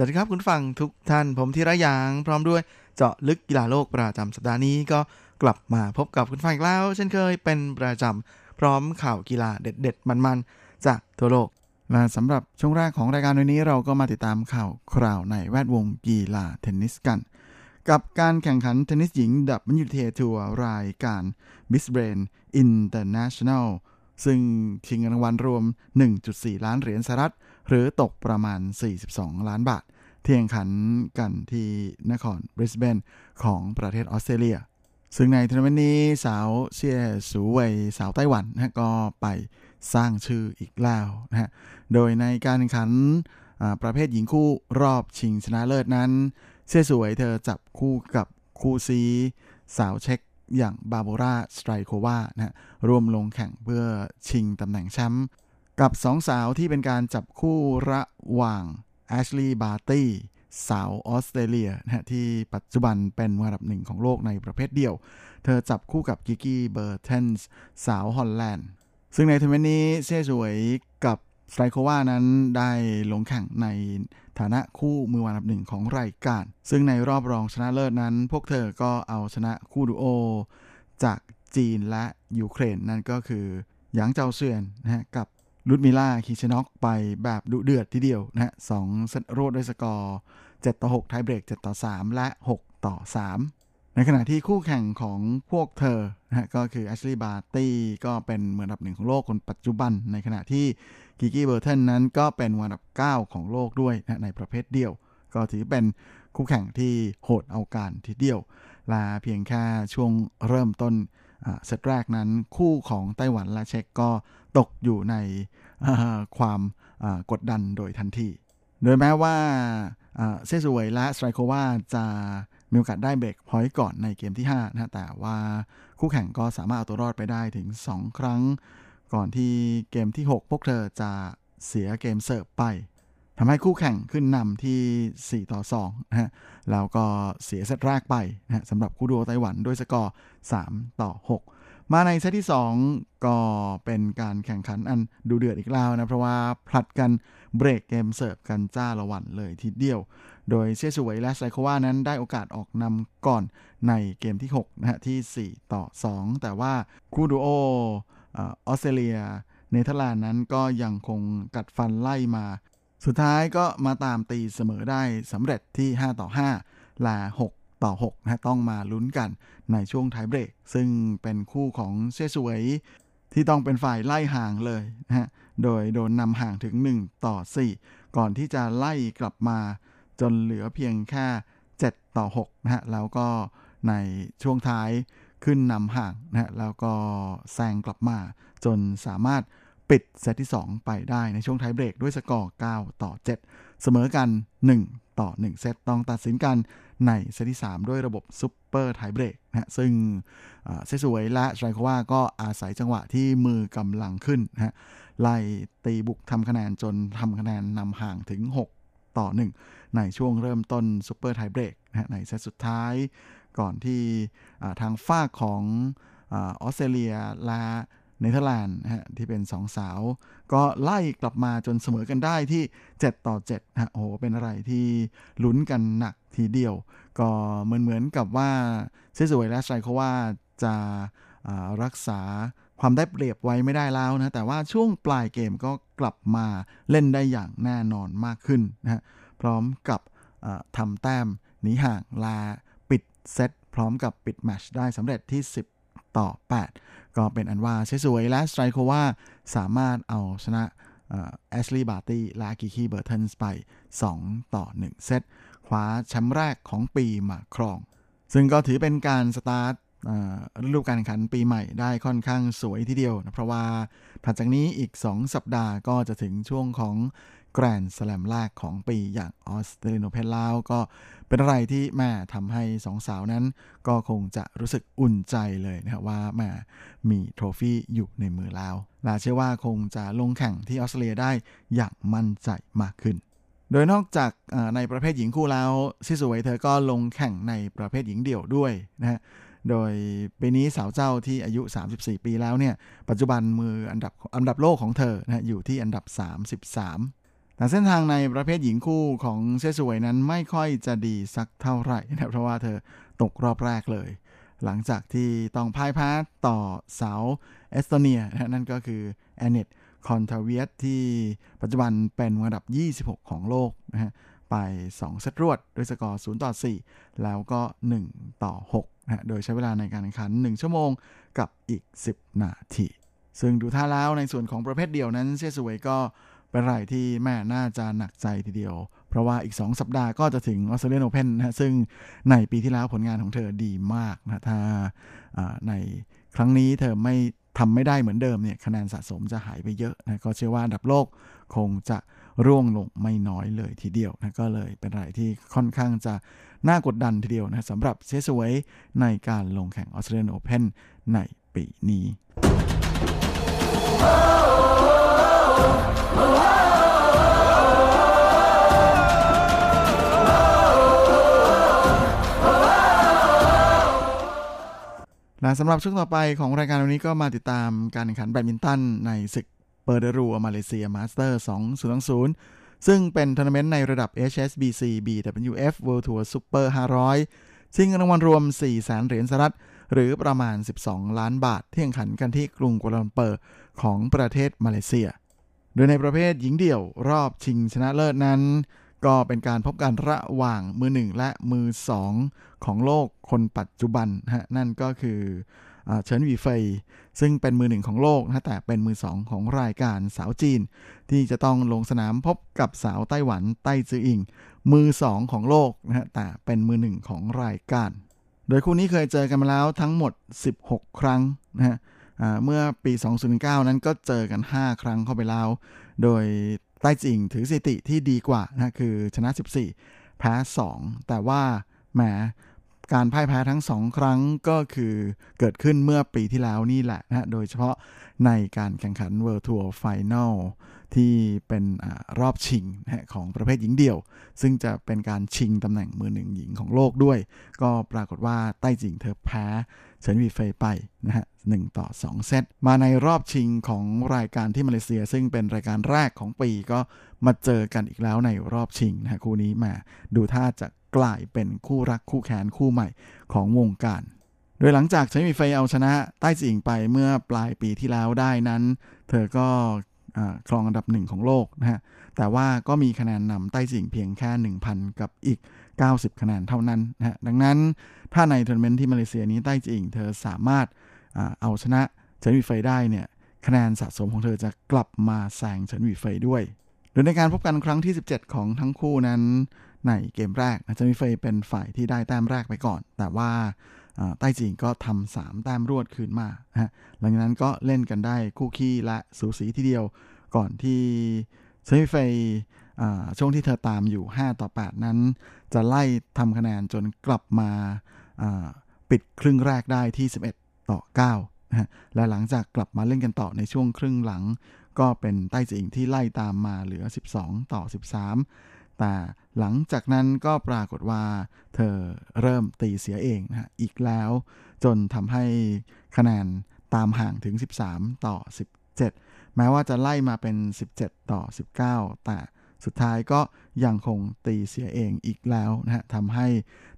สวัสดีครับคุณฟังทุกท่านผมทีระยางพร้อมด้วยเจาะลึกกีฬาโลกประจำสัปดาห์นี้ก็กลับมาพบกับคุณฟังอีกแล้ว เช่นเคยเป็นประจำพร้อมข่าวกีฬาเด็ดๆ มันๆ จากทั่วโลกและสำหรับช่วงแรกของรายการวันนี้เราก็มาติดตามข่าวคราวในแวดวงกีฬาเทนนิสกัน กับการแข่งขันเทนนิสหญิงดับมันยูเททัวร์รายการ Miss Brain International ซึ่งชิงเงินรางวัลรวม 1.4 ล้านเหรียญสหรัฐ หรือตกประมาณ 42 ล้านบาท เที่ยงขันกันที่นครบริสเบนของประเทศออสเตรเลีย ซึ่งในทัวร์นาเมนต์นี้สาวเซี่ยซูเวยสาวไต้หวันนะก็ไปสร้างชื่ออีกแล้วนะฮะ โดยในการแข่งขันประเภทหญิงคู่รอบชิงชนะเลิศนั้น เซี่ยซูเวยเธอจับคู่กับคู่ซีสาวเช็กอย่างบาร์โบราสไตรโควานะฮะร่วมลงแข่งเพื่อชิงตำแหน่งแชมป์กับสองสาวที่เป็นการจับคู่ระหว่าง แอชลีย์บาร์ตี้สาวออสเตรเลียนะฮะที่ปัจจุบันเป็นมืออันดับหนึ่งของโลกในประเภทเดี่ยว เธอจับคู่กับกีกี้เบอร์เทนส์สาวฮอลแลนด์ ซึ่งในทัวร์นาเมนต์นี้เซี่ยซูเวยกับสไตรโควานั้นได้ลงแข่งในฐานะคู่มือวางอันดับหนึ่งของรายการ ซึ่งในรอบรองชนะเลิศนั้น พวกเธอก็เอาชนะคู่ดูโอ จากจีนและยูเครนนั่นก็คือหยางเจาเซียนนะฮะกับ ลุดมิล่าคิชนอกไปแบบดุเดือดทีเดียวนะฮะสองเซตรวดด้วยสกอร์ 7 ต่อ 6 ไทเบรก 7 ต่อ 3 และ 6 ต่อ 3 ในขณะที่คู่แข่งของพวกเธอนะก็คือแอชลีย์บาร์ตี้ก็เป็นมืออันดับหนึ่งของโลกคนปัจจุบัน ในขณะที่กิกกี้เบอร์เทนนั้นก็เป็นมืออันดับ 9 ของโลกด้วยนะในประเภทเดียว ก็ถือเป็นคู่แข่งที่โหดเอาการทีเดียวลาเพียงแค่ช่วงเริ่มต้นเซตแรกนั้นคู่ของไต้หวันและเช็กก็ ตกอยู่ในความกดดันโดยทันที โดยแม้ว่าเซซูเวยและสไตรโควาจะมีโอกาสได้เบรกพอยต์ก่อนในเกมที่5นะแต่ว่าคู่แข่งก็สามารถเอาตัวรอดไปได้ถึง 2 ครั้ง ก่อนที่เกมที่ 6 พวกเธอจะเสียเกมเสิร์ฟไปทำให้คู่แข่งขึ้นนำที่ 4 ต่อ2นะฮะแล้วก็เสียเซตแรกไปนะสำหรับคู่ดูไต้หวันด้วยสกอร์ 3 ต่อ 6 มาในเซตที่ 2 ก็เป็นการแข่งขันอันดูเดือดอีกแล้วนะ เพราะว่าผลัดกันเบรกเกมเสิร์ฟกันจ้าละวันเลยทีเดียว โดยเชสวยและไซโควานั้นได้โอกาสออกนำก่อนในเกมที่ 6 นะฮะ ที่ 4 ต่อ 2 แต่ว่าคู่ดูโอออสเตรเลีย เนเธอร์แลนด์นั้นก็ยังคงกัดฟันไล่มา สุดท้ายก็มาตามตีเสมอได้สำเร็จที่ 5 ต่อ 5 และ 6 ต่อ6นะต้องมาลุ้นกันในช่วงท้ายเบรก ซึ่งเป็นคู่ของเชสวยที่ต้องเป็นฝ่ายไล่ห่างเลยนะฮะโดยโดนนำห่างถึง 1 ต่อ 4 ก่อนที่จะไล่กลับมา จนเหลือเพียงแค่ 7 ต่อ6นะฮะแล้วก็ในช่วงท้ายขึ้นนำห่างนะฮะแล้วก็แซงกลับมา จนสามารถปิดเซตที่ 2 ไปได้ในช่วงท้ายเบรกด้วยสกอร์ 9 ต่อ 7 เสมอกัน 1 ต่อ 1 เซตต้องตัดสินกัน ในเซตที่ 3 ด้วยระบบซุปเปอร์ไทเบรกนะฮะซึ่งเซสวยและไตรคว่าก็อาศัยจังหวะที่มือกำลังขึ้นนะฮะไล่ตีบุกทำคะแนนจนทำคะแนนนำห่างถึง 6 ต่อ 1 ในช่วงเริ่มต้นซุปเปอร์ไทเบรกนะฮะในเซตสุดท้ายก่อนที่ทางฝั่งของออสเตรเลียและ เนเธอร์แลนด์นะฮะที่เป็นสองสาว ก็ไล่กลับมาจนเสมอกันได้ที่ 7 ต่อ7นะฮะโอ้โหเป็นอะไรที่ลุ้นกันหนักทีเดียว ก็เหมือนเหมือนกับว่าเซซวยและไซโคว่าจะรักษาความได้เปรียบไว้ไม่ได้แล้วนะ แต่ว่าช่วงปลายเกมก็กลับมาเล่นได้อย่างแน่นอนมากขึ้นนะฮะพร้อมกับทำแต้มหนีห่างลาปิดเซตพร้อมกับปิดแมตช์ได้สำเร็จที่ 10 ต่อ 8 ก็เป็นอันว่าเซซวยและสไตรโควาสามารถเอาชนะแอชลีย์บาร์ตี้และกิคีเบอร์เทนส์ไป 2 ต่อ 1 เซตคว้าแชมป์แรกของปีมาครอง ซึ่งก็ถือเป็นการสตาร์ทฤดูกาลแข่งขันปีใหม่ได้ค่อนข้างสวยทีเดียวนะเพราะว่าถัดจากนี้อีก 2 สัปดาห์ก็จะถึงช่วงของ แกรนด์สแลมแรกของปีอย่างออสเตรเลียนโอเพนล้วก็เป็นอะไรที่แม่ทำให้สองสาวนั้น ก็คงจะรู้สึกอุ่นใจเลยนะครับว่าแม่มีโทรฟี่อยู่ในมือแล้วและเชื่อว่าคงจะลงแข่งที่ออสเตรเลียได้อย่างมั่นใจมากขึ้น โดยนอกจากในประเภทหญิงคู่แล้วซิสวยเธอก็ลงแข่งในประเภทหญิงเดี่ยวด้วยนะฮะโดยปีนี้สาวเจ้าที่อายุ 34 ปีแล้วเนี่ย ปัจจุบันมืออันดับอันดับโลกของเธอนะอยู่ที่อันดับ 33 แต่เส้นทางในประเภทหญิงคู่ของเซสวยนั้นไม่ค่อยจะดีสักเท่าไหร่นะเพราะว่าเธอตกรอบแรกเลย หลังจากที่ต้องพ่ายแพ้ต่อสาวเอสโตเนียนะนั่นก็คือแอนเนตคอนทาเวียสที่ปัจจุบันเป็นอันดับ 26 ของโลกนะฮะไป 2 เซตรวดด้วยสกอร์ 0 ต่อ 4 แล้วก็ 1 ต่อ6นะโดยใช้เวลาในการแข่งขัน 1 ชั่วโมงกับอีก 10 นาที ซึ่งดูท่าแล้วในส่วนของประเภทเดียวนั้นเชสวยก็ เป็นไรที่แม่น่าจะหนักใจทีเดียว เพราะว่าอีก 2 สัปดาห์ก็จะถึงออสเตรเลียนโอเพนนะซึ่งในปีที่แล้วผลงานของเธอดีมากนะถ้าในครั้งนี้เธอไม่ทำไม่ได้เหมือนเดิมเนี่ยคะแนนสะสมจะหายไปเยอะนะก็เชื่อว่าอันดับโลกคงจะร่วงลงไม่น้อยเลยทีเดียวนะก็เลยเป็นอะไรที่ค่อนข้างจะน่ากดดันทีเดียวนะสำหรับเซสวยในการลงแข่งออสเตรเลียนโอเพนในปีนี้ และสำหรับช่วงต่อไปของรายการวันนี้ก็มาติดตามการแข่งขันแบดมินตันในศึกเปอร์เดรูมาเลเซียมาสเตอร์ 2020 ซึ่งเป็นทัวร์นาเมนต์ในระดับ HSBC BWF World Tour Super 500ชิงรางวัลรวม 4 แสนเหรียญสหรัฐ หรือประมาณ 12 ล้านบาทที่แข่งขันกันที่กรุงกัวลาลัมเปอร์ของประเทศมาเลเซีย โดยในประเภทหญิงเดี่ยวรอบชิงชนะเลิศนั้น ก็เป็นการพบกันระหว่างมือหนึ่งและมือสองของโลกคนปัจจุบันฮะนั่นก็คือเฉินหวีเฟยซึ่งเป็นมือหนึ่งของโลกนะแต่เป็นมือสองของรายการสาวจีน ที่จะต้องลงสนามพบกับสาวไต้หวันไต้จืออิง มือสองของโลกนะแต่เป็นมือหนึ่งของรายการ โดยคู่นี้เคยเจอกันมาแล้วทั้งหมด 16 ครั้งนะฮะ เมื่อปี 2009 นั้นก็เจอกัน 5 ครั้งเข้าไปแล้ว โดยไต้จิงถือสถิติที่ดีกว่านะคือชนะ 14 แพ้ 2 แต่ว่าแหมการพ่ายแพ้ทั้งสองครั้งก็คือเกิดขึ้นเมื่อปีที่แล้วนี่แหละนะโดยเฉพาะในการแข่งขัน World Tour Final ที่เป็นอรอบชิงนะของประเภทหญิงเดี่ยว ซึ่งจะเป็นการชิงตำแหน่งมือหนึ่งหญิงของโลกด้วย ก็ปรากฏว่าใต้จิงเธอแพ้ เฉินวีเฟยไปนะฮะหต่อ 2 เซต มาในรอบชิงของรายการที่มาเลเซีย ซึ่งเป็นรายการแรกของปีก็มาเจอกันอีกแล้วในรอบชิงนะฮะคู่นี้มาดูท่าจะกลายเป็นคู่รักคู่แขนคู่ใหม่ของวงการ โดยหลังจากใช้มีไฟยเอาชนะใต้จิงไปเมื่อปลายปีที่แล้วได้นั้น เธอก็ครองอันดับหนึ่งของโลกนะฮะแต่ว่าก็มีคะแนนนำใต้จิงเพียงแค่ 1,000 กับอีก 90 คะแนนเท่านั้นนะดังนั้นถ้าในทัวร์นาเมนต์ที่มาเลเซียนี้ใต้จิงเธอสามารถเอาชนะเฉินวีเฟยได้เนี่ยคะแนนสะสมของเธอจะกลับมาแซงเฉินวีเฟยด้วย โดยในการพบกันครั้งที่ 17 ของทั้งคู่นั้นในเกมแรกนะจะมีเฟยเป็นฝ่ายที่ได้แต้มแรกไปก่อน แต่ว่าใต้จีนก็ทำสามแต้มรวดคืนมาฮะหลังจากนั้นก็เล่นกันได้คู่ขี้และสูสีทีเดียวก่อนที่เซมิเฟย ช่วงที่เธอตามอยู่ 5 ต่อ 8 นั้น จะไล่ทำคะแนนจนกลับมาปิดครึ่งแรกได้ที่ 11 ต่อ9นะฮะและหลังจากกลับมาเล่นกันต่อในช่วงครึ่งหลัง ก็เป็นใต้จีนที่ไล่ตามมาเหลือ 12 ต่อ 13 แต่หลังจากนั้นก็ปรากฏว่าเธอเริ่มตีเสียเองนะอีกแล้ว จนทำให้คะแนนตามห่างถึง 13 ต่อ 17 แม้ว่าจะไล่มาเป็น 17 ต่อ 19 แต่ สุดท้ายก็ยังคงตีเสียเองอีกแล้วนะฮะทำให้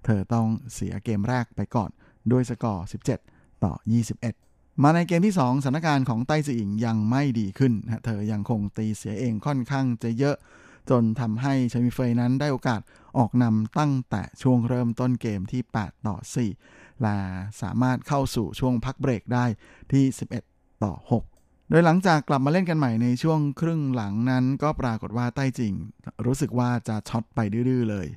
เธอต้องเสียเกมแรกไปก่อนด้วยสกอร์ 17 ต่อ 21 มาในเกมที่ 2สถานการณ์ของไต้จีอิงยังไม่ดีขึ้นนะเธอยังคงตีเสียเองค่อนข้างจะเยอะ จนทำให้เชมิเฟยนั้นได้โอกาสออกนำตั้งแต่ช่วงเริ่มต้นเกมที่ 8 ต่อ 4 และสามารถเข้าสู่ช่วงพักเบรกได้ที่ 11 ต่อ 6 โดยหลังจากกลับมาเล่นกันใหม่ในช่วงครึ่งหลังนั้นก็ปรากฏว่าใต้จริง รู้สึกว่าจะช็อตไปดื้อเลย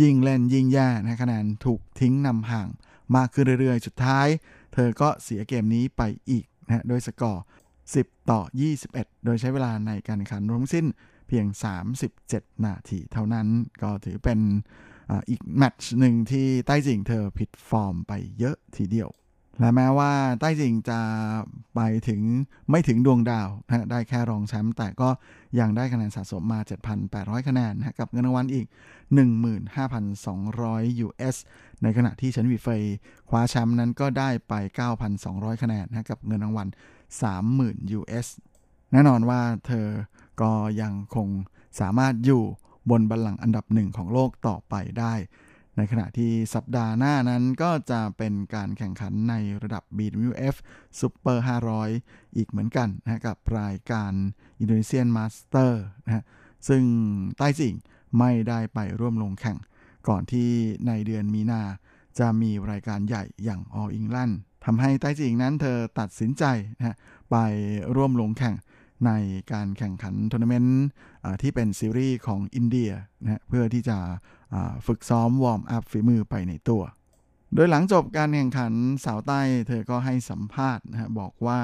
ยิ่งเล่นยิ่งแย่นะคะแนนถูกทิ้งนำห่าง มากขึ้นเรื่อยๆสุดท้าย เธอก็เสียเกมนี้ไปอีกนะโดยสกอร์ 10 ต่อ 21 โดยใช้เวลาในการแข่งขันรวมสิ้นเพียง 37 นาทีเท่านั้นก็ถือเป็นอีกแมตช์หนึ่งที่ใต้จิงเธอผิดฟอร์มไปเยอะทีเดียว และแม้ว่าใต้จริงจะไปถึงไม่ถึงดวงดาวนะได้แค่รองแชมป์แต่ก็ยังได้คะแนนสะสมมา 7,800 คะแนนนะกับเงินรางวัลอีก 15,200 US ในขณะที่เฉินหวีเฟยคว้าแชมป์นั้นก็ได้ไป 9,200 คะแนนนะกับเงินรางวัล 30,000 US แน่นอนว่าเธอก็ยังคงสามารถอยู่บนบัลลังก์อันดับหนึ่งของโลกต่อไปได้ ในขณะที่สัปดาห์หน้านั้นก็จะเป็นการแข่งขันในระดับ BWF Super 500 อีกเหมือนกันนะกับรายการอินโดนีเซียนมาสเตอร์นะฮะซึ่งใต้จิงไม่ได้ไปร่วมลงแข่ง ก่อนที่ในเดือนมีนาจะมีรายการใหญ่อย่าง All England ทำให้ใต้จิงนั้นเธอตัดสินใจนะไปร่วมลงแข่ง ในการแข่งขันทัวร์นาเมนต์ที่เป็นซีรีส์ของอินเดียนะเพื่อที่จะฝึกซ้อมวอร์มอัพฝีมือไปในตัว โดยหลังจบการแข่งขันสาวใต้ เธอก็ให้สัมภาษณ์นะบอกว่า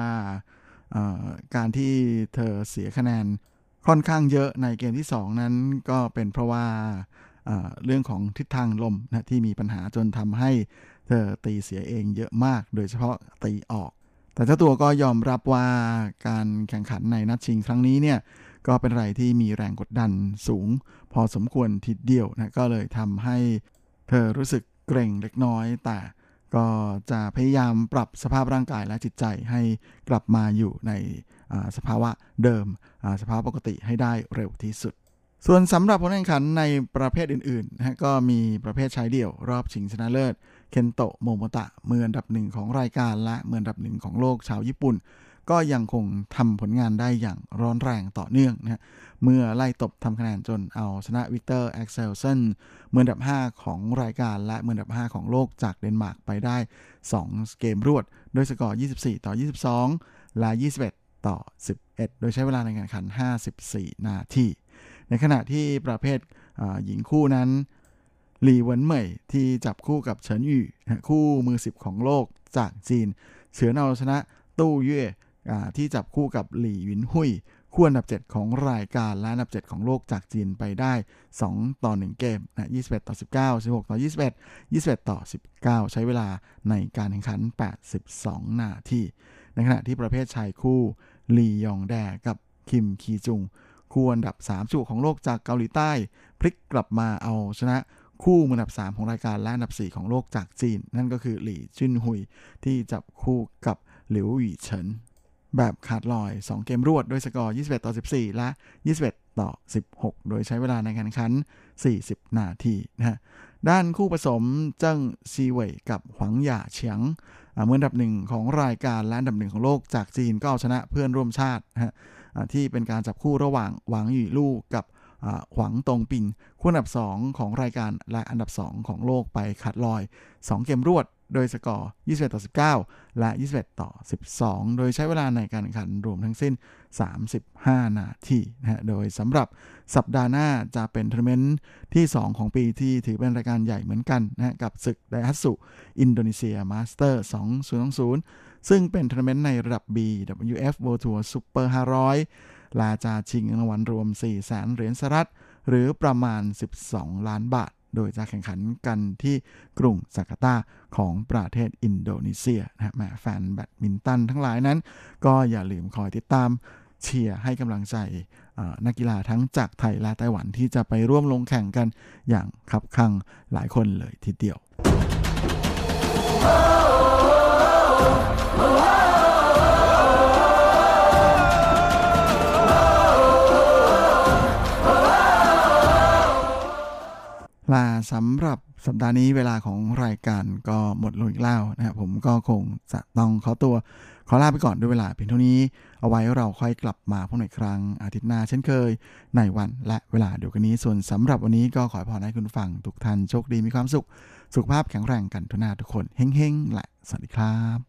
การที่เธอเสียคะแนนค่อนข้างเยอะในเกมที่ 2 นั้นก็เป็นเพราะว่าเรื่องของทิศทางลมนะที่มีปัญหาจนทำให้เธอตีเสียเองเยอะมาก โดยเฉพาะตีออก แต่เจ้าตัวก็ยอมรับว่าการแข่งขันในนัดชิงครั้งนี้เนี่ยก็เป็นอะไรที่มีแรงกดดันสูง พอสมควรทีเดียวนะก็เลยทำให้เธอรู้สึกเกรงเล็กน้อย แต่ก็จะพยายามปรับสภาพร่างกายและจิตใจให้กลับมาอยู่ในสภาวะเดิมสภาวะปกติให้ได้เร็วที่สุด ส่วนสำหรับผลแข่งขันในประเภทอื่นๆนะก็มีประเภทชายเดี่ยวรอบชิงชนะเลิศ เคนโตะโมโมตะมืออันดับหนึ่งของรายการและมืออันดับหนึ่งของโลกชาวญี่ปุ่น ก็ยังคงทำผลงานได้อย่างร้อนแรงต่อเนื่องนะเมื่อไล่ตบทำคะแนนจนเอาชนะวิกเตอร์แอ็กเซลเซนมืออันดับ 5 ของรายการและมืออันดับ 5 ของโลกจากเดนมาร์กไปได้ 2 เกมรวด โดยสกอร์ 24 ต่อ 22 และ 21 ต่อ 11 โดยใช้เวลาในการแข่งขัน 54 นาทีในขณะที่ประเภทหญิงคู่นั้น หลีเหวินเหมยที่จับคู่กับเฉินหยู่คู่มือ 10 ของโลกจากจีน เฉือนเอาชนะตู้เย่ที่จับคู่กับหลี่หวินหุยคู่อันดับ 7 ของรายการและอันดับ 7 ของโลกจากจีนไปได้ 2 ต่อ 1 เกมนะ21 ต่อ 19 16 ต่อ 21 21 ต่อ 19 ใช้เวลาในการแข่งขัน 82 นาที ในขณะที่ประเภทชายคู่ลียองแดกับคิมคีจุง คู่อันดับ3จุของโลกจากเกาหลีใต้ พลิกกลับมาเอาชนะ คู่มืออันดับ 3 ของรายการและอันดับ 4 ของโลกจากจีน นั่นก็คือหลี่จุนหุยที่จับคู่กับหลิวหวี่เฉิน แบบขาดลอย 2 เกมรวดด้วยสกอร์ 21 ต่อ 14 และ 21 ต่อ 16 โดยใช้เวลาในการแข่งขัน 40 นาทีนะฮะด้านคู่ผสมเจิ้งซีเว่ยกับหวังหย่าเฉียงเมื่ออันดับหนึ่งของรายการและอันดับหนึ่งของโลกจากจีนก็เอาชนะเพื่อนร่วมชาตินะฮะที่เป็นการจับคู่ระหว่างหวังหยี่ลู่กับ หวังตงปิงคู่อันดับ 2 ของรายการและอันดับ 2 ของโลกไปขาดลอย 2 เกมรวดโดยสกอร์ 21 ต่อ 19 และ 21 ต่อ 12 โดยใช้เวลาในการแข่งขันรวมทั้งสิ้น 35 นาทีนะฮะ โดยสำหรับสัปดาห์หน้าจะเป็นทัวร์นาเมนต์ที่ 2 ของปีที่ถือเป็นรายการใหญ่เหมือนกันนะกับศึกไดฮัตสุ อินโดนีเซียมาสเตอร์ 2020 ซึ่งเป็นทัวร์นาเมนต์ในระดับ BWF World Tour Super 500 ลาจะชิงรางวัลรวม 4 0 0แสนเหรียญสหรัฐ หรือประมาณ 12 ล้านบาท โดยจะแข่งขันกันที่กรุงจาการ์ตาของประเทศอินโดนีเซียนะแม่แฟนแบดมินตันทั้งหลายนั้น ก็อย่าลืมคอยติดตามเชียร์ให้กำลังใจนักกีฬาทั้งจากไทยและไต้หวันที่จะไปร่วมลงแข่งกันอย่างคับคั่งหลายคนเลยทีเดียว ลาสำหรับสัปดาห์นี้เวลาของรายการก็หมดลงอีกแล้วนะครับผมก็คงจะต้องขอตัวขอลาไปก่อนด้วยเวลาเพียงเท่านี้ เอาไว้เราค่อยกลับมาพบในครั้งอาทิตย์หน้าเช่นเคย ในวันและเวลาเดียวกันนี้ส่วนสำหรับวันนี้ก็ขอพรให้คุณฟังทุกท่านโชคดีมีความสุข สุขภาพแข็งแรงกันทุกนาทุกคนเฮ้งๆและสวัสดีครับ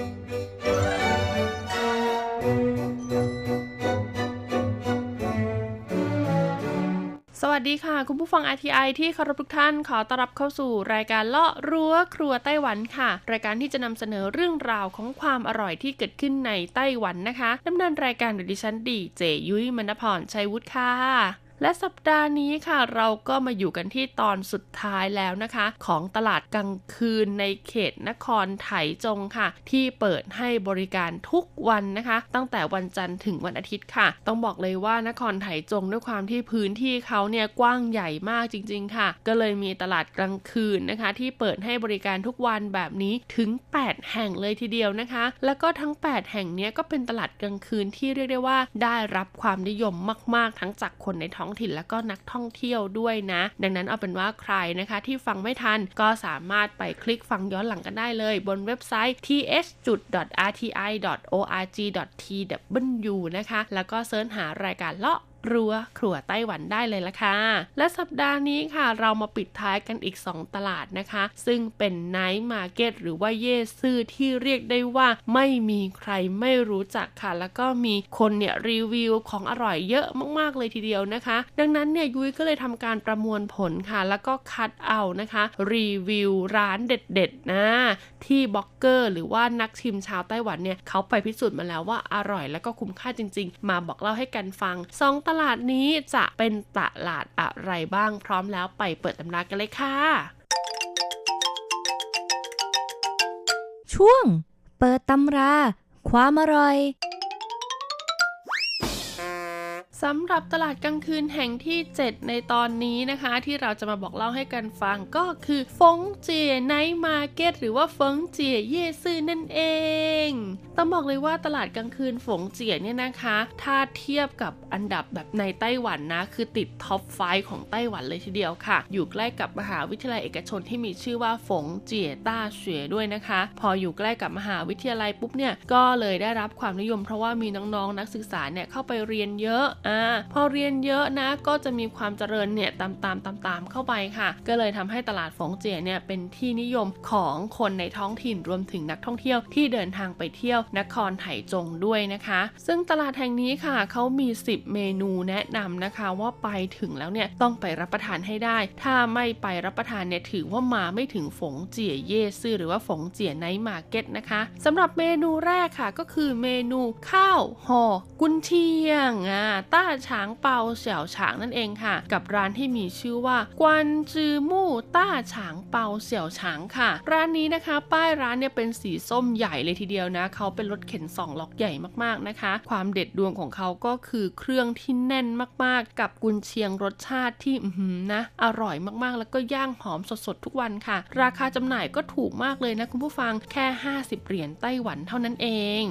สวัสดีค่ะ คุณผู้ฟัง RTI ที่เคารพทุกท่านขอต้อนรับเข้าสู่รายการเลาะรั้วครัวไต้หวันค่ะ รายการที่จะนำเสนอเรื่องราวของความอร่อยที่เกิดขึ้นในไต้หวันนะคะดำเนินรายการโดยดิฉันดีเจยุ้ยมณพรชัยวุฒิค่ะ และสัปดาห์นี้ค่ะ เราก็มาอยู่กันที่ตอนสุดท้ายแล้วนะคะ ของตลาดกลางคืนในเขตนครไถจงค่ะ ที่เปิดให้บริการทุกวันนะคะ ตั้งแต่วันจันทร์ถึงวันอาทิตย์ค่ะ ต้องบอกเลยว่านครไถจงด้วยความที่พื้นที่เขาเนี่ยกว้างใหญ่มากจริง ๆ ค่ะ ก็เลยมีตลาดกลางคืนนะคะ ที่เปิดให้บริการทุกวันแบบนี้ถึง 8 แห่งเลยทีเดียวนะคะ แล้วก็ทั้ง 8 แห่งนี้ก็เป็นตลาดกลางคืนที่เรียกได้ว่า ได้รับความนิยมมาก ๆ ทั้งจากคนในท้ององถิ่นและก็นักท่องเที่ยวด้วยนะ ดังนั้นเอาเป็นว่าใครนะคะที่ฟังไม่ทันก็สามารถไปคลิกฟังย้อนหลังกันได้เลย บนเว็บไซต์ th.rti.org.tw นะคะ แล้วก็ search หารายการเลาะ รั้วครัวไต้หวันได้เลยละค่ะ และสัปดาห์นี้ค่ะ เรามาปิดท้ายกันอีก 2 ตลาดนะคะ ซึ่งเป็น night market หรือว่า 夜市 ที่เรียกได้ว่าไม่มีใครไม่รู้จักค่ะ แล้วก็มีคนเนี่ยรีวิวของอร่อยเยอะมากๆเลยทีเดียวนะคะ ดังนั้นเนี่ยยุ้ยก็เลยทำการประมวลผลค่ะ แล้วก็คัดเอานะคะ รีวิวร้านเด็ดๆนะที่บล็อกเกอร์ หรือว่านักชิมชาวไต้หวันเนี่ยเขาไปพิสูจน์มาแล้วว่าอร่อย และก็คุ้มค่าจริง ๆ มาบอกเล่าให้กันฟังสองตลาดนี้จะเป็นตลาดอะไรบ้างพร้อมแล้วไปเปิดตำรากันเลยค่ะ ช่วง เปิดตำรา ความอร่อย สำหรับตลาดกลางคืนแห่งที่ 7 ในตอนนี้นะคะ ที่เราจะมาบอกเล่าให้กันฟังก็คือฟงเจีย night market หรือว่าฟงเจีย 夜市นั่นเองต้องบอกเลยว่าตลาดกลางคืนฝงเจียเนี่ยนะคะ ถ้าเทียบกับอันดับแบบในไต้หวันนะ คือติด top five ของไต้หวันเลยทีเดียวค่ะ อยู่ใกล้กับมหาวิทยาลัยเอกชนที่มีชื่อว่าฝงเจีย 大學ด้วยนะคะ พออยู่ใกล้กับมหาวิทยาลัยปุ๊บเนี่ยก็เลยได้รับความนิยมเพราะว่ามีน้องๆนักศึกษาเนี่ยเข้าไปเรียนเยอะอ่าพอเรียนเยอะนะก็จะมีความเจริญเนี่ยตามตามตามตามเข้าไปค่ะ ก็เลยทำให้ตลาดฝงเจียเนี่ยเป็นที่นิยมของคนในท้องถิ่นรวมถึงนักท่องเที่ยวที่เดินทางไปเที่ยวนครไถจงด้วยนะคะ ซึ่งตลาดแห่งนี้ค่ะเขามี 10 เมนูแนะนำนะคะว่าไปถึงแล้วเนี่ยต้องไปรับประทานให้ได้ ถ้าไม่ไปรับประทานเนี่ยถือว่ามาไม่ถึงฝงเจีย 夜市หรือว่าฝงเจีย night market นะคะสำหรับเมนูแรกค่ะก็คือเมนูข้าวห่อกุนเชียงอ่าต้าฉางเปาเสี่ยวฉางนั่นเองค่ะ กับร้านที่มีชื่อว่ากวนจือมู่ต้าฉางเปาเสี่ยวฉางค่ะ ร้านนี้นะคะ ป้ายร้านเนี่ยเป็นสีส้มใหญ่เลยทีเดียวนะเขาเป็นรถเข็นสองล็อกใหญ่มากๆนะคะ ความเด็ดดวงของเขาก็คือเครื่องที่แน่นมากๆ กับกุนเชียงรสชาติที่อือหือนะอร่อยมากๆ แล้วก็ย่างหอมสดๆทุกวันค่ะ ราคาจำหน่ายก็ถูกมากเลยนะคุณผู้ฟังแค่ 50 เหรียญไต้หวันเท่านั้นเอง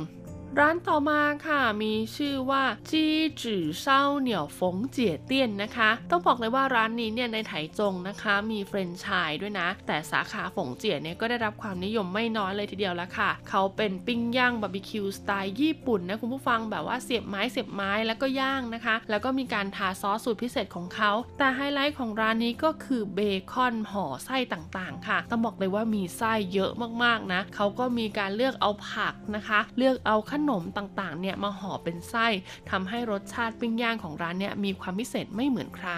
ร้านต่อมาค่ะมีชื่อว่าจีจื่อเซาเหนี่ยวฟงเจี๋ยเตี้ยนนะคะ ต้องบอกเลยว่าร้านนี้เนี่ยในไถจงนะคะ มีแฟรนไชส์ด้วยนะ แต่สาขาฝงเจี๋ยเนี่ยก็ได้รับความนิยมไม่น้อยเลยทีเดียวละค่ะ เขาเป็นปิ้งย่างบาร์บีคิวสไตล์ญี่ปุ่นนะคุณผู้ฟังแบบว่าเสียบไม้เสียบไม้แล้วก็ย่างนะคะ แล้วก็มีการทาซอสสูตรพิเศษของเขา แต่ไฮไลท์ของร้านนี้ก็คือเบคอนห่อไส้ต่างๆ ค่ะ ต้องบอกเลยว่ามีไส้เยอะมากๆนะเขาก็มีการเลือกเอาผักนะคะ เลือกเอาขนมต่างๆเนี่ยมาห่อเป็นไส้ทำให้รสชาติปิ้งย่างของร้านเนี่ยมีความพิเศษไม่เหมือนใคร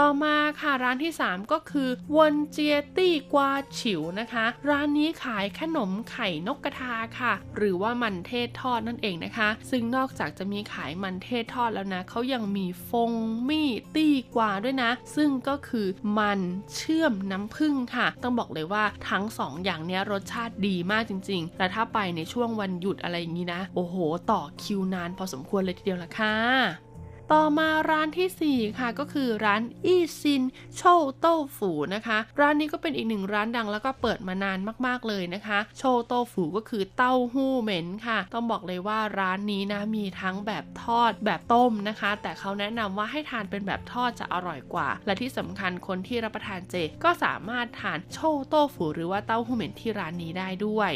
ต่อมาค่ะร้านที่ 3 ก็คือวนเจียตี้กวาฉิวนะคะ ร้านนี้ขายขนมไข่นกกระทาค่ะ หรือว่ามันเทศทอดนั่นเองนะคะ ซึ่งนอกจากจะมีขายมันเทศทอดแล้วนะเขายังมีฟง蜜地瓜ด้วยนะ ซึ่งก็คือมันเชื่อมน้ำผึ้งค่ะ ต้องบอกเลยว่าทั้ง 2 อย่างนี้รสชาติดีมากจริงๆและถ้าไปในช่วงวันหยุดอะไรอย่างนี้นะ โอ้โห ต่อคิวนานพอสมควรเลยทีเดียวละค่ะ ต่อมาร้านทีสี่ 4 ค่ะก็คือร้านอี้ซินโชโต้ฝูนะคะ ร้านนี้ก็เป็นอีกหนึ่งร้านดังแล้วก็เปิดมานานมากๆเลยนะคะ 臭豆腐 ก็คือเต้าหู้เหม็นค่ะ ต้องบอกเลยว่าร้านนี้นะมีทั้งแบบทอดแบบต้มนะคะ แต่เขาแนะนำว่าให้ทานเป็นแบบทอดจะอร่อยกว่า และที่สำคัญคนที่รับประทานเจก็สามารถทาน臭豆腐หรือว่าเต้าหู้เหม็นที่ร้านนี้ได้ด้วย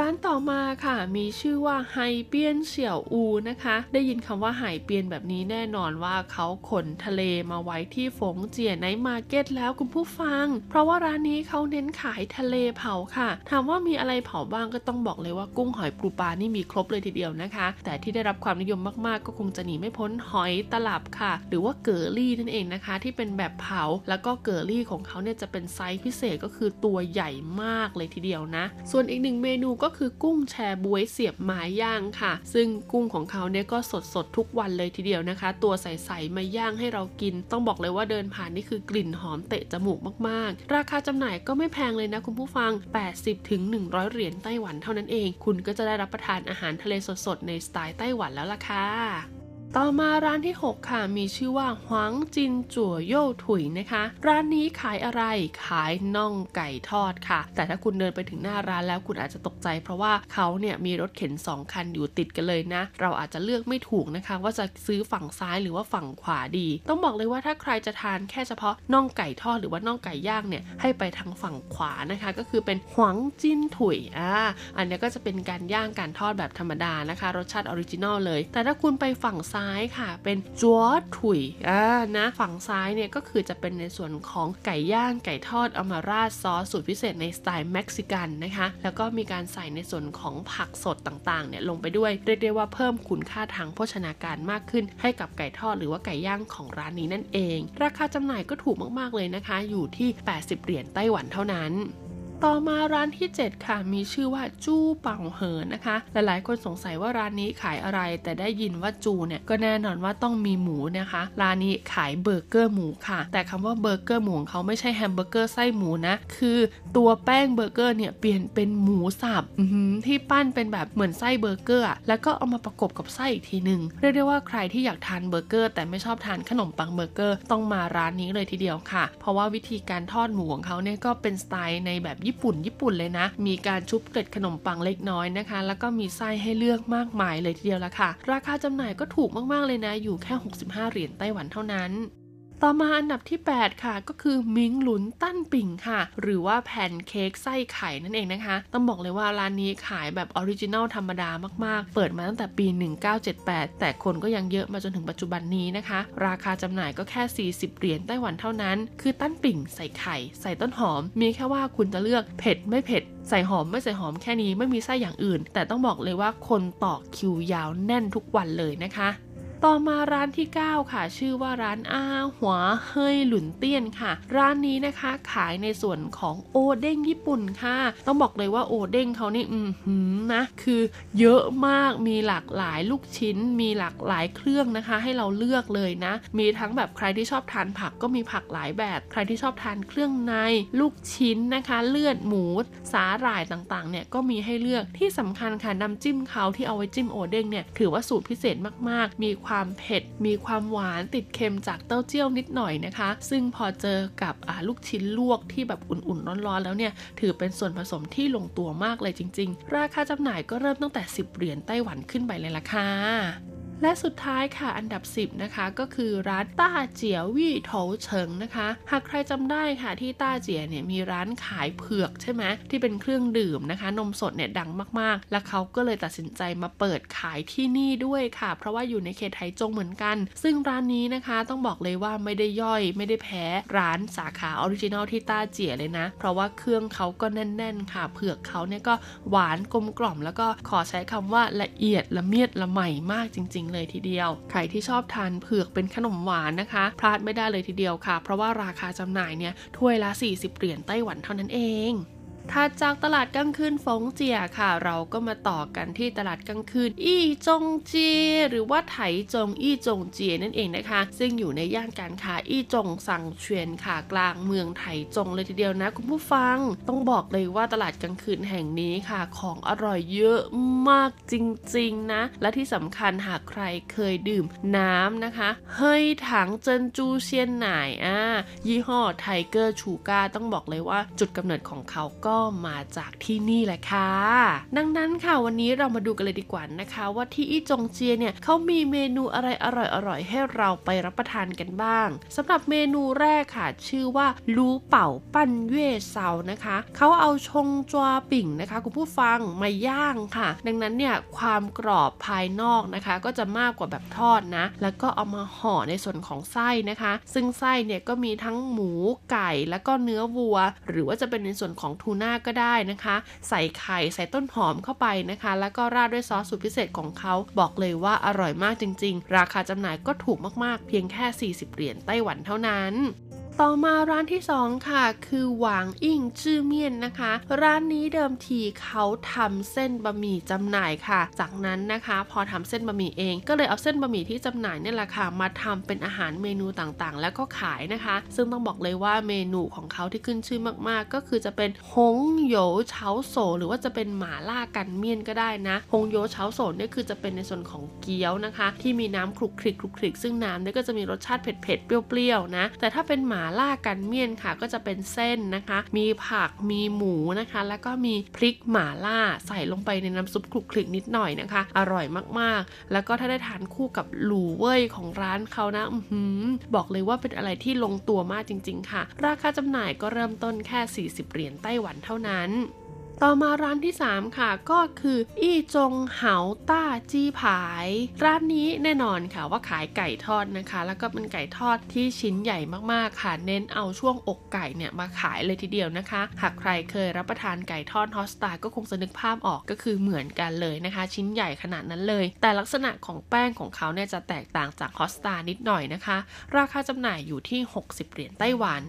ร้านต่อมาค่ะมีชื่อว่าไฮเปียนเสี่ยวอูนะคะ ได้ยินคำว่า 海邊แบบนี้แน่นอนว่าเขาขนทะเลมาไว้ที่ฝงเจีย night market แล้วคุณผู้ฟัง เพราะว่าร้านนี้เขาเน้นขายทะเลเผาค่ะ ถามว่ามีอะไรเผาบ้างก็ต้องบอกเลยว่ากุ้งหอยปูปลานี่มีครบเลยทีเดียวนะคะ แต่ที่ได้รับความนิยมมากๆ ก็คงจะหนีไม่พ้นหอยตลับค่ะ หรือว่า蛤蜊 นั่นเองนะคะ ที่เป็นแบบเผา แล้วก็蛤蜊 ของเขาเนี่ยจะเป็นไซส์พิเศษก็คือตัวใหญ่มากเลยทีเดียวนะ ส่วนอีกหนึ่งเมนูก็ก็คือกุ้งแชร์บวยเสียบไม้ย่างค่ะ ซึ่งกุ้งของเขาเนี่ยก็สดสดทุกวันเลยทีเดียวนะคะ ตัวใสๆมาย่างให้เรากิน ต้องบอกเลยว่าเดินผ่านนี่คือกลิ่นหอมเตะจมูกมากๆ ราคาจำหน่ายก็ไม่แพงเลยนะคุณผู้ฟัง 80ถึง100เหรียญไต้หวันเท่านั้นเอง คุณก็จะได้รับประทานอาหารทะเลสดๆในสไตล์ไต้หวันแล้วล่ะค่ะ ต่อมาร้านที่ 6 ค่ะ มีชื่อว่าหวังจินจั่วโย่ถุยนะคะ ร้านนี้ขายอะไรขายน่องไก่ทอดค่ะ แต่ถ้าคุณเดินไปถึงหน้าร้านแล้วคุณอาจจะตกใจ เพราะว่าเขาเนี่ยมีรถเข็น 2 คันอยู่ติดกันเลยนะ เราอาจจะเลือกไม่ถูกนะคะ ว่าจะซื้อฝั่งซ้ายหรือว่าฝั่งขวาดี ต้องบอกเลยว่าถ้าใครจะทานแค่เฉพาะน่องไก่ทอดหรือว่าน่องไก่ย่างเนี่ยให้ไปทางฝั่งขวานะคะ ก็คือเป็นหวังจินถุยอ่าอันนี้ก็จะเป็นการย่างการทอดแบบธรรมดานะคะ รสชาติ original เลย แต่ถ้าคุณไปฝั่งซ้ายค่ะ เป็นจัวถุยอ่านะฝั่งซ้ายเนี่ยก็คือจะเป็นในส่วนของไก่ย่างไก่ทอดเอามาราดซอสสูตรพิเศษในสไตล์เม็กซิกันนะคะ แล้วก็มีการใส่ในส่วนของผักสดต่างๆเนี่ยลงไปด้วยเรียกได้ว่าเพิ่มคุณค่าทางโภชนาการมากขึ้น ให้กับไก่ทอดหรือว่าไก่ย่างของร้านนี้นั่นเอง ราคาจำหน่ายก็ถูกมากๆเลยนะคะ อยู่ที่ 80 เหรียญไต้หวันเท่านั้น ต่อมาร้านที่ 7 ค่ะ มีชื่อว่าจู้เป่าเหินนะคะ หลายๆ คนสงสัยว่าร้านนี้ขายอะไร แต่ได้ยินว่า 豬 เนี่ยก็แน่นอนว่าต้องมีหมูนะคะ ร้านนี้ขายเบอร์เกอร์หมูค่ะ แต่คำว่าเบอร์เกอร์หมูของเขาไม่ใช่แฮมเบอร์เกอร์ไส้หมูนะ คือตัวแป้งเบอร์เกอร์เนี่ยเปลี่ยนเป็นหมูสับที่ปั้นเป็นแบบเหมือนไส้เบอร์เกอร์แล้วก็เอามาประกบกับไส้อีกทีหนึ่งเรียกได้ว่าใครที่อยากทานเบอร์เกอร์แต่ไม่ชอบทานขนมปังเบอร์เกอร์ต้องมาร้านนี้เลยทีเดียวค่ะ เพราะว่าวิธีการทอดหมูของเขาเนี่ยก็เป็นสไตล์ในแบบญี่ปุ่น ญี่ปุ่นเลยนะ มีการชุบเกล็ดขนมปังเล็กน้อยนะคะ แล้วก็มีไส้ให้เลือกมากมายเลยทีเดียวละค่ะ ราคาจำหน่ายก็ถูกมากๆเลยนะ อยู่แค่ 65 เหรียญไต้หวันเท่านั้น ต่อมาอันดับที่ 8 ค่ะก็คือมิงหลุนตั้นปิ่งค่ะ หรือว่าแผ่นเค้กไส้ไข่นั่นเองนะคะ ต้องบอกเลยว่าร้านนี้ขายแบบออริจินัลธรรมดามากๆ เปิดมาตั้งแต่ปี 1978 แต่คนก็ยังเยอะมาจนถึงปัจจุบันนี้นะคะ ราคาจำหน่ายก็แค่ 40 เหรียญไต้หวันเท่านั้น คือตั้นปิ่งใส่ไข่ ใส่ต้นหอม มีแค่ว่าคุณจะเลือกเผ็ดไม่เผ็ดใส่หอมไม่ใส่หอมแค่นี้ไม่มีไส้อย่างอื่น แต่ต้องบอกเลยว่าคนต่อคิวยาวแน่นทุกวันเลยนะคะ ต่อมาร้านที่ 9 ค่ะ ชื่อว่าร้านอาหัวเฮยหลุนเตี้ยนค่ะ ร้านนี้นะคะขายในส่วนของโอเด้งญี่ปุ่นค่ะ ต้องบอกเลยว่าโอเด้งเขานี่อืมหืมนะคือเยอะมากมีหลากหลายลูกชิ้น มีหลากหลายเครื่องนะคะ ให้เราเลือกเลยนะ มีทั้งแบบใครที่ชอบทานผักก็มีผักหลายแบบ ใครที่ชอบทานเครื่องใน ลูกชิ้นนะคะ เลือดหมูสาหร่ายต่างๆ เนี่ยก็มีให้เลือกที่สำคัญค่ะน้ำจิ้มเขาที่เอาไว้จิ้มโอเด้งเนี่ยถือว่าสูตรพิเศษมากๆ มีความเผ็ด มีความหวานติดเค็มจากเต้าเจี้ยวนิดหน่อยนะคะ ซึ่งพอเจอกับลูกชิ้นลวกที่แบบอุ่นๆ ร้อนๆ แล้วเนี่ย ถือเป็นส่วนผสมที่ลงตัวมากเลยจริง ๆ ราคาจำหน่ายก็เริ่มตั้งแต่ 10 เหรียญไต้หวันขึ้นไปเลยล่ะค่ะ และสุดท้ายค่ะอันดับ 10 นะคะก็คือร้านต้าเจียววี่โถเฉิงนะคะ หากใครจำได้ค่ะที่ต้าเจียเนี่ยมีร้านขายเผือกใช่ไหมที่เป็นเครื่องดื่มนะคะ นมสดเนี่ยดังมากๆ แล้วเขาก็เลยตัดสินใจมาเปิดขายที่นี่ด้วยค่ะ เพราะว่าอยู่ในเขตไทจงเหมือนกัน ซึ่งร้านนี้นะคะต้องบอกเลยว่าไม่ได้ย่อยไม่ได้แพ้ร้านสาขา original ที่ต้าเจียเลยนะ เพราะว่าเครื่องเขาก็แน่น ๆ ค่ะ เผือกเขาเนี่ยก็หวานกลมกล่อม แล้วก็ขอใช้คำว่าละเอียดละเมียดละไมมากจริงๆเลยทีเดียว ใครที่ชอบทานเผือกเป็นขนมหวานนะคะ พลาดไม่ได้เลยทีเดียวค่ะ เพราะว่าราคาจำหน่ายเนี่ยถ้วยละ 40 เหรียญไต้หวันเท่านั้นเอง ถัดจากตลาดกลางคืนฟงเจียค่ะ เราก็มาต่อกันที่ตลาดกลางคืน อี้จงเจียหรือว่าไถจงอี้จงเจียนั่นเองนะคะ ซึ่งอยู่ในย่านการค้าอี้จงสังเชียนค่ะกลางเมืองไถจงเลยทีเดียวนะ คุณผู้ฟัง ต้องบอกเลยว่าตลาดกลางคืนแห่งนี้ค่ะ ของอร่อยเยอะมากจริงๆนะ และที่สำคัญหากใครเคยดื่มน้ำนะคะเฮ้ยถังเจินจูเชียนหน่ายอ่ายี่ห้อ Tiger Sugar ต้องบอกเลยว่าจุดกำเนิดของเขาก็มาจากที่นี่แหละค่ะ ดังนั้นค่ะวันนี้เรามาดูกันเลยดีกว่านะคะ ว่าที่อี้จงเจียเนี่ยเขามีเมนูอะไรอร่อยๆให้เราไปรับประทานกันบ้างสำหรับเมนูแรกค่ะ ชื่อว่าลูเป่าปั้นเย่เซานะคะเขาเอา蔥抓餅นะคะคุณผู้ฟังมาย่างค่ะ ดังนั้นเนี่ยความกรอบภายนอกนะคะ ก็จะมากกว่าแบบทอดนะ แล้วก็เอามาห่อในส่วนของไส้นะคะ ซึ่งไส้เนี่ยก็มีทั้งหมูไก่แล้วก็เนื้อวัว หรือว่าจะเป็นในส่วนของทูน่าก็ได้นะคะ ใส่ไข่ใส่ต้นหอมเข้าไปนะคะ แล้วก็ราดด้วยซอสสูตรพิเศษของเขาบอกเลยว่าอร่อยมากจริง ๆ ราคาจำหน่ายก็ถูกมากๆ เพียงแค่ 40 เหรียญไต้หวันเท่านั้น ต่อมาร้านที่ 2 ค่ะ คือหวางอิ่งจื้อเมียนนะคะ ร้านนี้เดิมทีเขาทำเส้นบะหมี่จำหน่ายค่ะ จากนั้นนะคะ พอทำเส้นบะหมี่เองก็เลยเอาเส้นบะหมี่ที่จำหน่ายเนี่ยแหละค่ะมาทำเป็นอาหารเมนูต่างๆ แล้วก็ขายนะคะ ซึ่งต้องบอกเลยว่าเมนูของเขาที่ขึ้นชื่อมากๆ ก็คือจะเป็นฮงโยเฉาโซหรือว่าจะเป็นหมาล่ากันเมียนก็ได้นะฮงโยเฉาโซเนี่ยคือจะเป็นในส่วนของเกี๊ยวนะคะ ที่มีน้ำคลุกคลิกคลุกคลิกซึ่งน้ำเนี่ยก็จะมีรสชาติเผ็ดๆเปรี้ยวๆนะแต่ถ้าเป็นหมาาล่ากันเมียนค่ะ ก็จะเป็นเส้นนะคะ มีผักมีหมูนะคะ แล้วก็มีพริกหมาล่าใส่ลงไปในน้ำซุปคลุกคลิกนิดหน่อยนะคะ อร่อยมากๆ แล้วก็ถ้าได้ทานคู่กับหลูเว่ยของร้านเขานะอือหือบอกเลยว่าเป็นอะไรที่ลงตัวมากจริง ๆ ค่ะ ราคาจำหน่ายก็เริ่มต้นแค่ 40 เหรียญไต้หวันเท่านั้น ต่อมาร้านที่ 3 ค่ะ ก็คืออี้จงเหาต้าจี้ผาย ร้านนี้แน่นอนค่ะว่าขายไก่ทอดนะคะ แล้วก็เป็นไก่ทอดที่ชิ้นใหญ่มากๆค่ะ เน้นเอาช่วงอกไก่เนี่ยมาขายเลยทีเดียวนะคะ หากใครเคยรับประทานไก่ทอดฮอสตาก็คงจะนึกภาพออกก็คือเหมือนกันเลยนะคะ ชิ้นใหญ่ขนาดนั้นเลย แต่ลักษณะของแป้งของเขาเนี่ยจะแตกต่างจากฮอสตานิดหน่อยนะคะ ราคาจำหน่ายอยู่ที่ 60 เหรียญไต้หวัน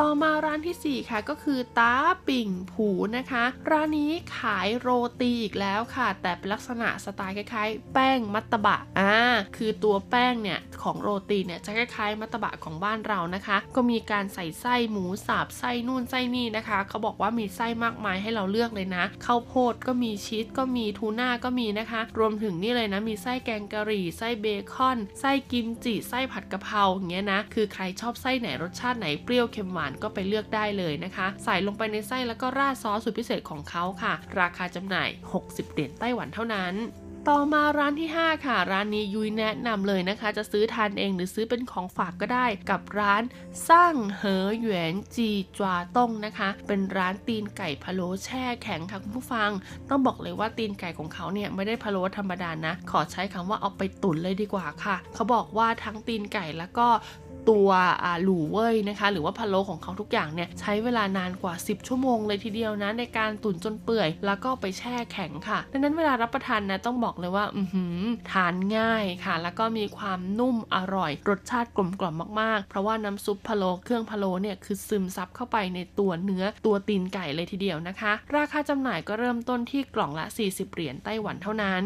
ต่อมาร้านทีสี่ 4 ค่ะก็คือตาปิ่งผูนะคะ ร้านนี้ขายโรตีอีกแล้วค่ะ แต่เป็นลักษณะสไตล์คล้ายๆ แป้งมัตตบะอ่าคือตัวแป้งเนี่ยของโรตีเนี่ยจะคล้ายๆ มัตตบะของบ้านเรานะคะ ก็มีการใส่ไส้หมูสับไส้นู่นไส้นี่นะคะ เขาบอกว่ามีไส้มากมายให้เราเลือกเลยนะข้าวโพดก็มีชีสก็มีทูน่าก็มีนะคะ รวมถึงนี่เลยนะมีไส้แกงกะหรี่ไส้เบคอนไส้กิมจิไส้ผัดกะเพราอย่างเงี้ยนะคือใครชอบไส้ไหนรสชาติไหนเปรี้ยวเค็มหวานก็ไปเลือกได้เลยนะคะ ใส่ลงไปในไส้แล้วก็ราดซอสสูตรพิเศษของเขาค่ะ ราคาจำหน่าย 60 เหรียญไต้หวันเท่านั้นต่อมาร้านที่ 5 ค่ะ ร้านนี้ยุ้ยแนะนำเลยนะคะ จะซื้อทานเองหรือซื้อเป็นของฝากก็ได้กับร้านสร้างเหอหยวนจีจวาต้งนะคะ เป็นร้านตีนไก่พะโล้แช่แข็งค่ะคุณผู้ฟัง ต้องบอกเลยว่าตีนไก่ของเขาเนี่ยไม่ได้พะโล้ธรรมดานะ ขอใช้คำว่าเอาไปตุ๋นเลยดีกว่าค่ะ เขาบอกว่าทั้งตีนไก่แล้วก็ ตัวหลูเว่ยนะคะหรือว่าพะโล้ของเขาทุกอย่างเนี่ยใช้เวลานานกว่า 10 ชั่วโมงเลยทีเดียวนะในการตุ๋นจนเปื่อย แล้วก็ไปแช่แข็งค่ะ ดังนั้นเวลารับประทานนะต้องบอกเลยว่าอืทานง่ายค่ะ แล้วก็มีความนุ่มอร่อย รสชาติกลมกล่อมมากๆ เพราะว่าน้ำซุปพะโล้เครื่องพะโล้เนี่ยคือซึมซับเข้าไปในตัวเนื้อตัวตีนไก่เลยทีเดียวนะคะ ราคาจำหน่ายก็เริ่มต้นที่กล่องละ 40 เหรียญไต้หวันเท่านั้น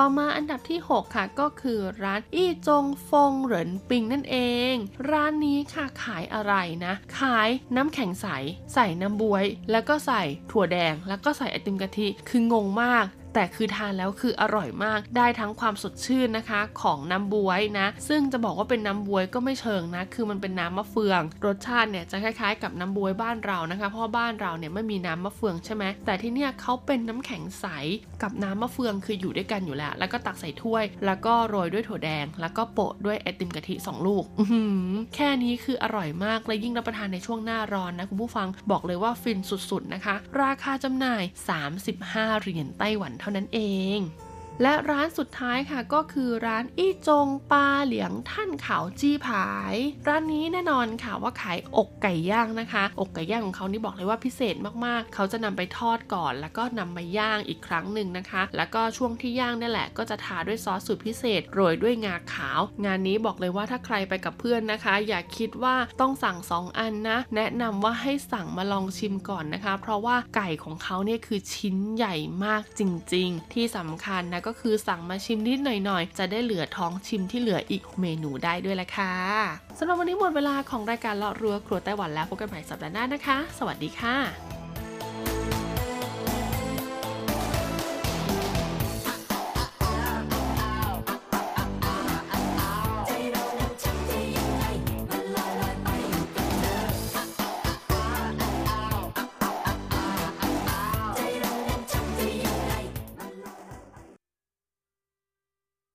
ต่อมาอันดับที่ 6 ค่ะก็คือร้านอี้จงฟงเหรินปิงนั่นเอง ร้านนี้ค่ะขายอะไรนะ ขายน้ำแข็งใส ใส่น้ำบวย แล้วก็ใส่ถั่วแดง แล้วก็ใส่ไอติมกะทิคืองงมาก แต่คือทานแล้วคืออร่อยมากได้ทั้งความสดชื่นนะคะ ของน้ำบวยนะ ซึ่งจะบอกว่าเป็นน้ำบวยก็ไม่เชิงนะ คือมันเป็นน้ำมะเฟือง รสชาติเนี่ยจะคล้ายๆ กับน้ำบวยบ้านเรานะคะ เพราะบ้านเราเนี่ยไม่มีน้ำมะเฟืองใช่ไหมแต่ที่เนี่ยเขาเป็นน้ำแข็งใสกับน้ำมะเฟืองคืออยู่ด้วยกันอยู่แล้ว แล้วก็ตักใส่ถ้วย แล้วก็โรยด้วยถั่วแดง แล้วก็โปะด้วยไอติมกะทิสองลูกแค่นี้คืออร่อยมากและยิ่งรับประทานในช่วงหน้าร้อนนะคุณผู้ฟังบอกเลยว่าฟินสุดๆนะคะ ราคาจำหน่าย 35 เหรียญไต้หวันเท่าเท่านั้นเอง และร้านสุดท้ายค่ะก็คือร้านอี้จงปลาเหลียงท่านเขาจี้ผาย ร้านนี้แน่นอนค่ะว่าขายอกไก่ย่างนะคะ อกไก่ย่างของเขานี่บอกเลยว่าพิเศษมากๆ เขาจะนำไปทอดก่อน แล้วก็นำมาย่างอีกครั้งหนึ่งนะคะ แล้วก็ช่วงที่ย่างนี่แหละ ก็จะทาด้วยซอสสูตรพิเศษโรยด้วยงาขาว งานนี้บอกเลยว่าถ้าใครไปกับเพื่อนนะคะ อย่าคิดว่าต้องสั่ง 2 อันนะ แนะนำว่าให้สั่งมาลองชิมก่อนนะคะ เพราะว่าไก่ของเขาเนี่ยคือชิ้นใหญ่มากจริง ๆ ที่สำคัญนะก็คือสั่งมาชิมนิดหน่อยๆ จะได้เหลือท้องชิมที่เหลืออีกเมนูได้ด้วยละค่ะสำหรับวันนี้หมดเวลาของรายการเลาะรัวครัวไต้หวันแล้วพบกันใหม่สัปดาห์หน้านะคะ สวัสดีค่ะ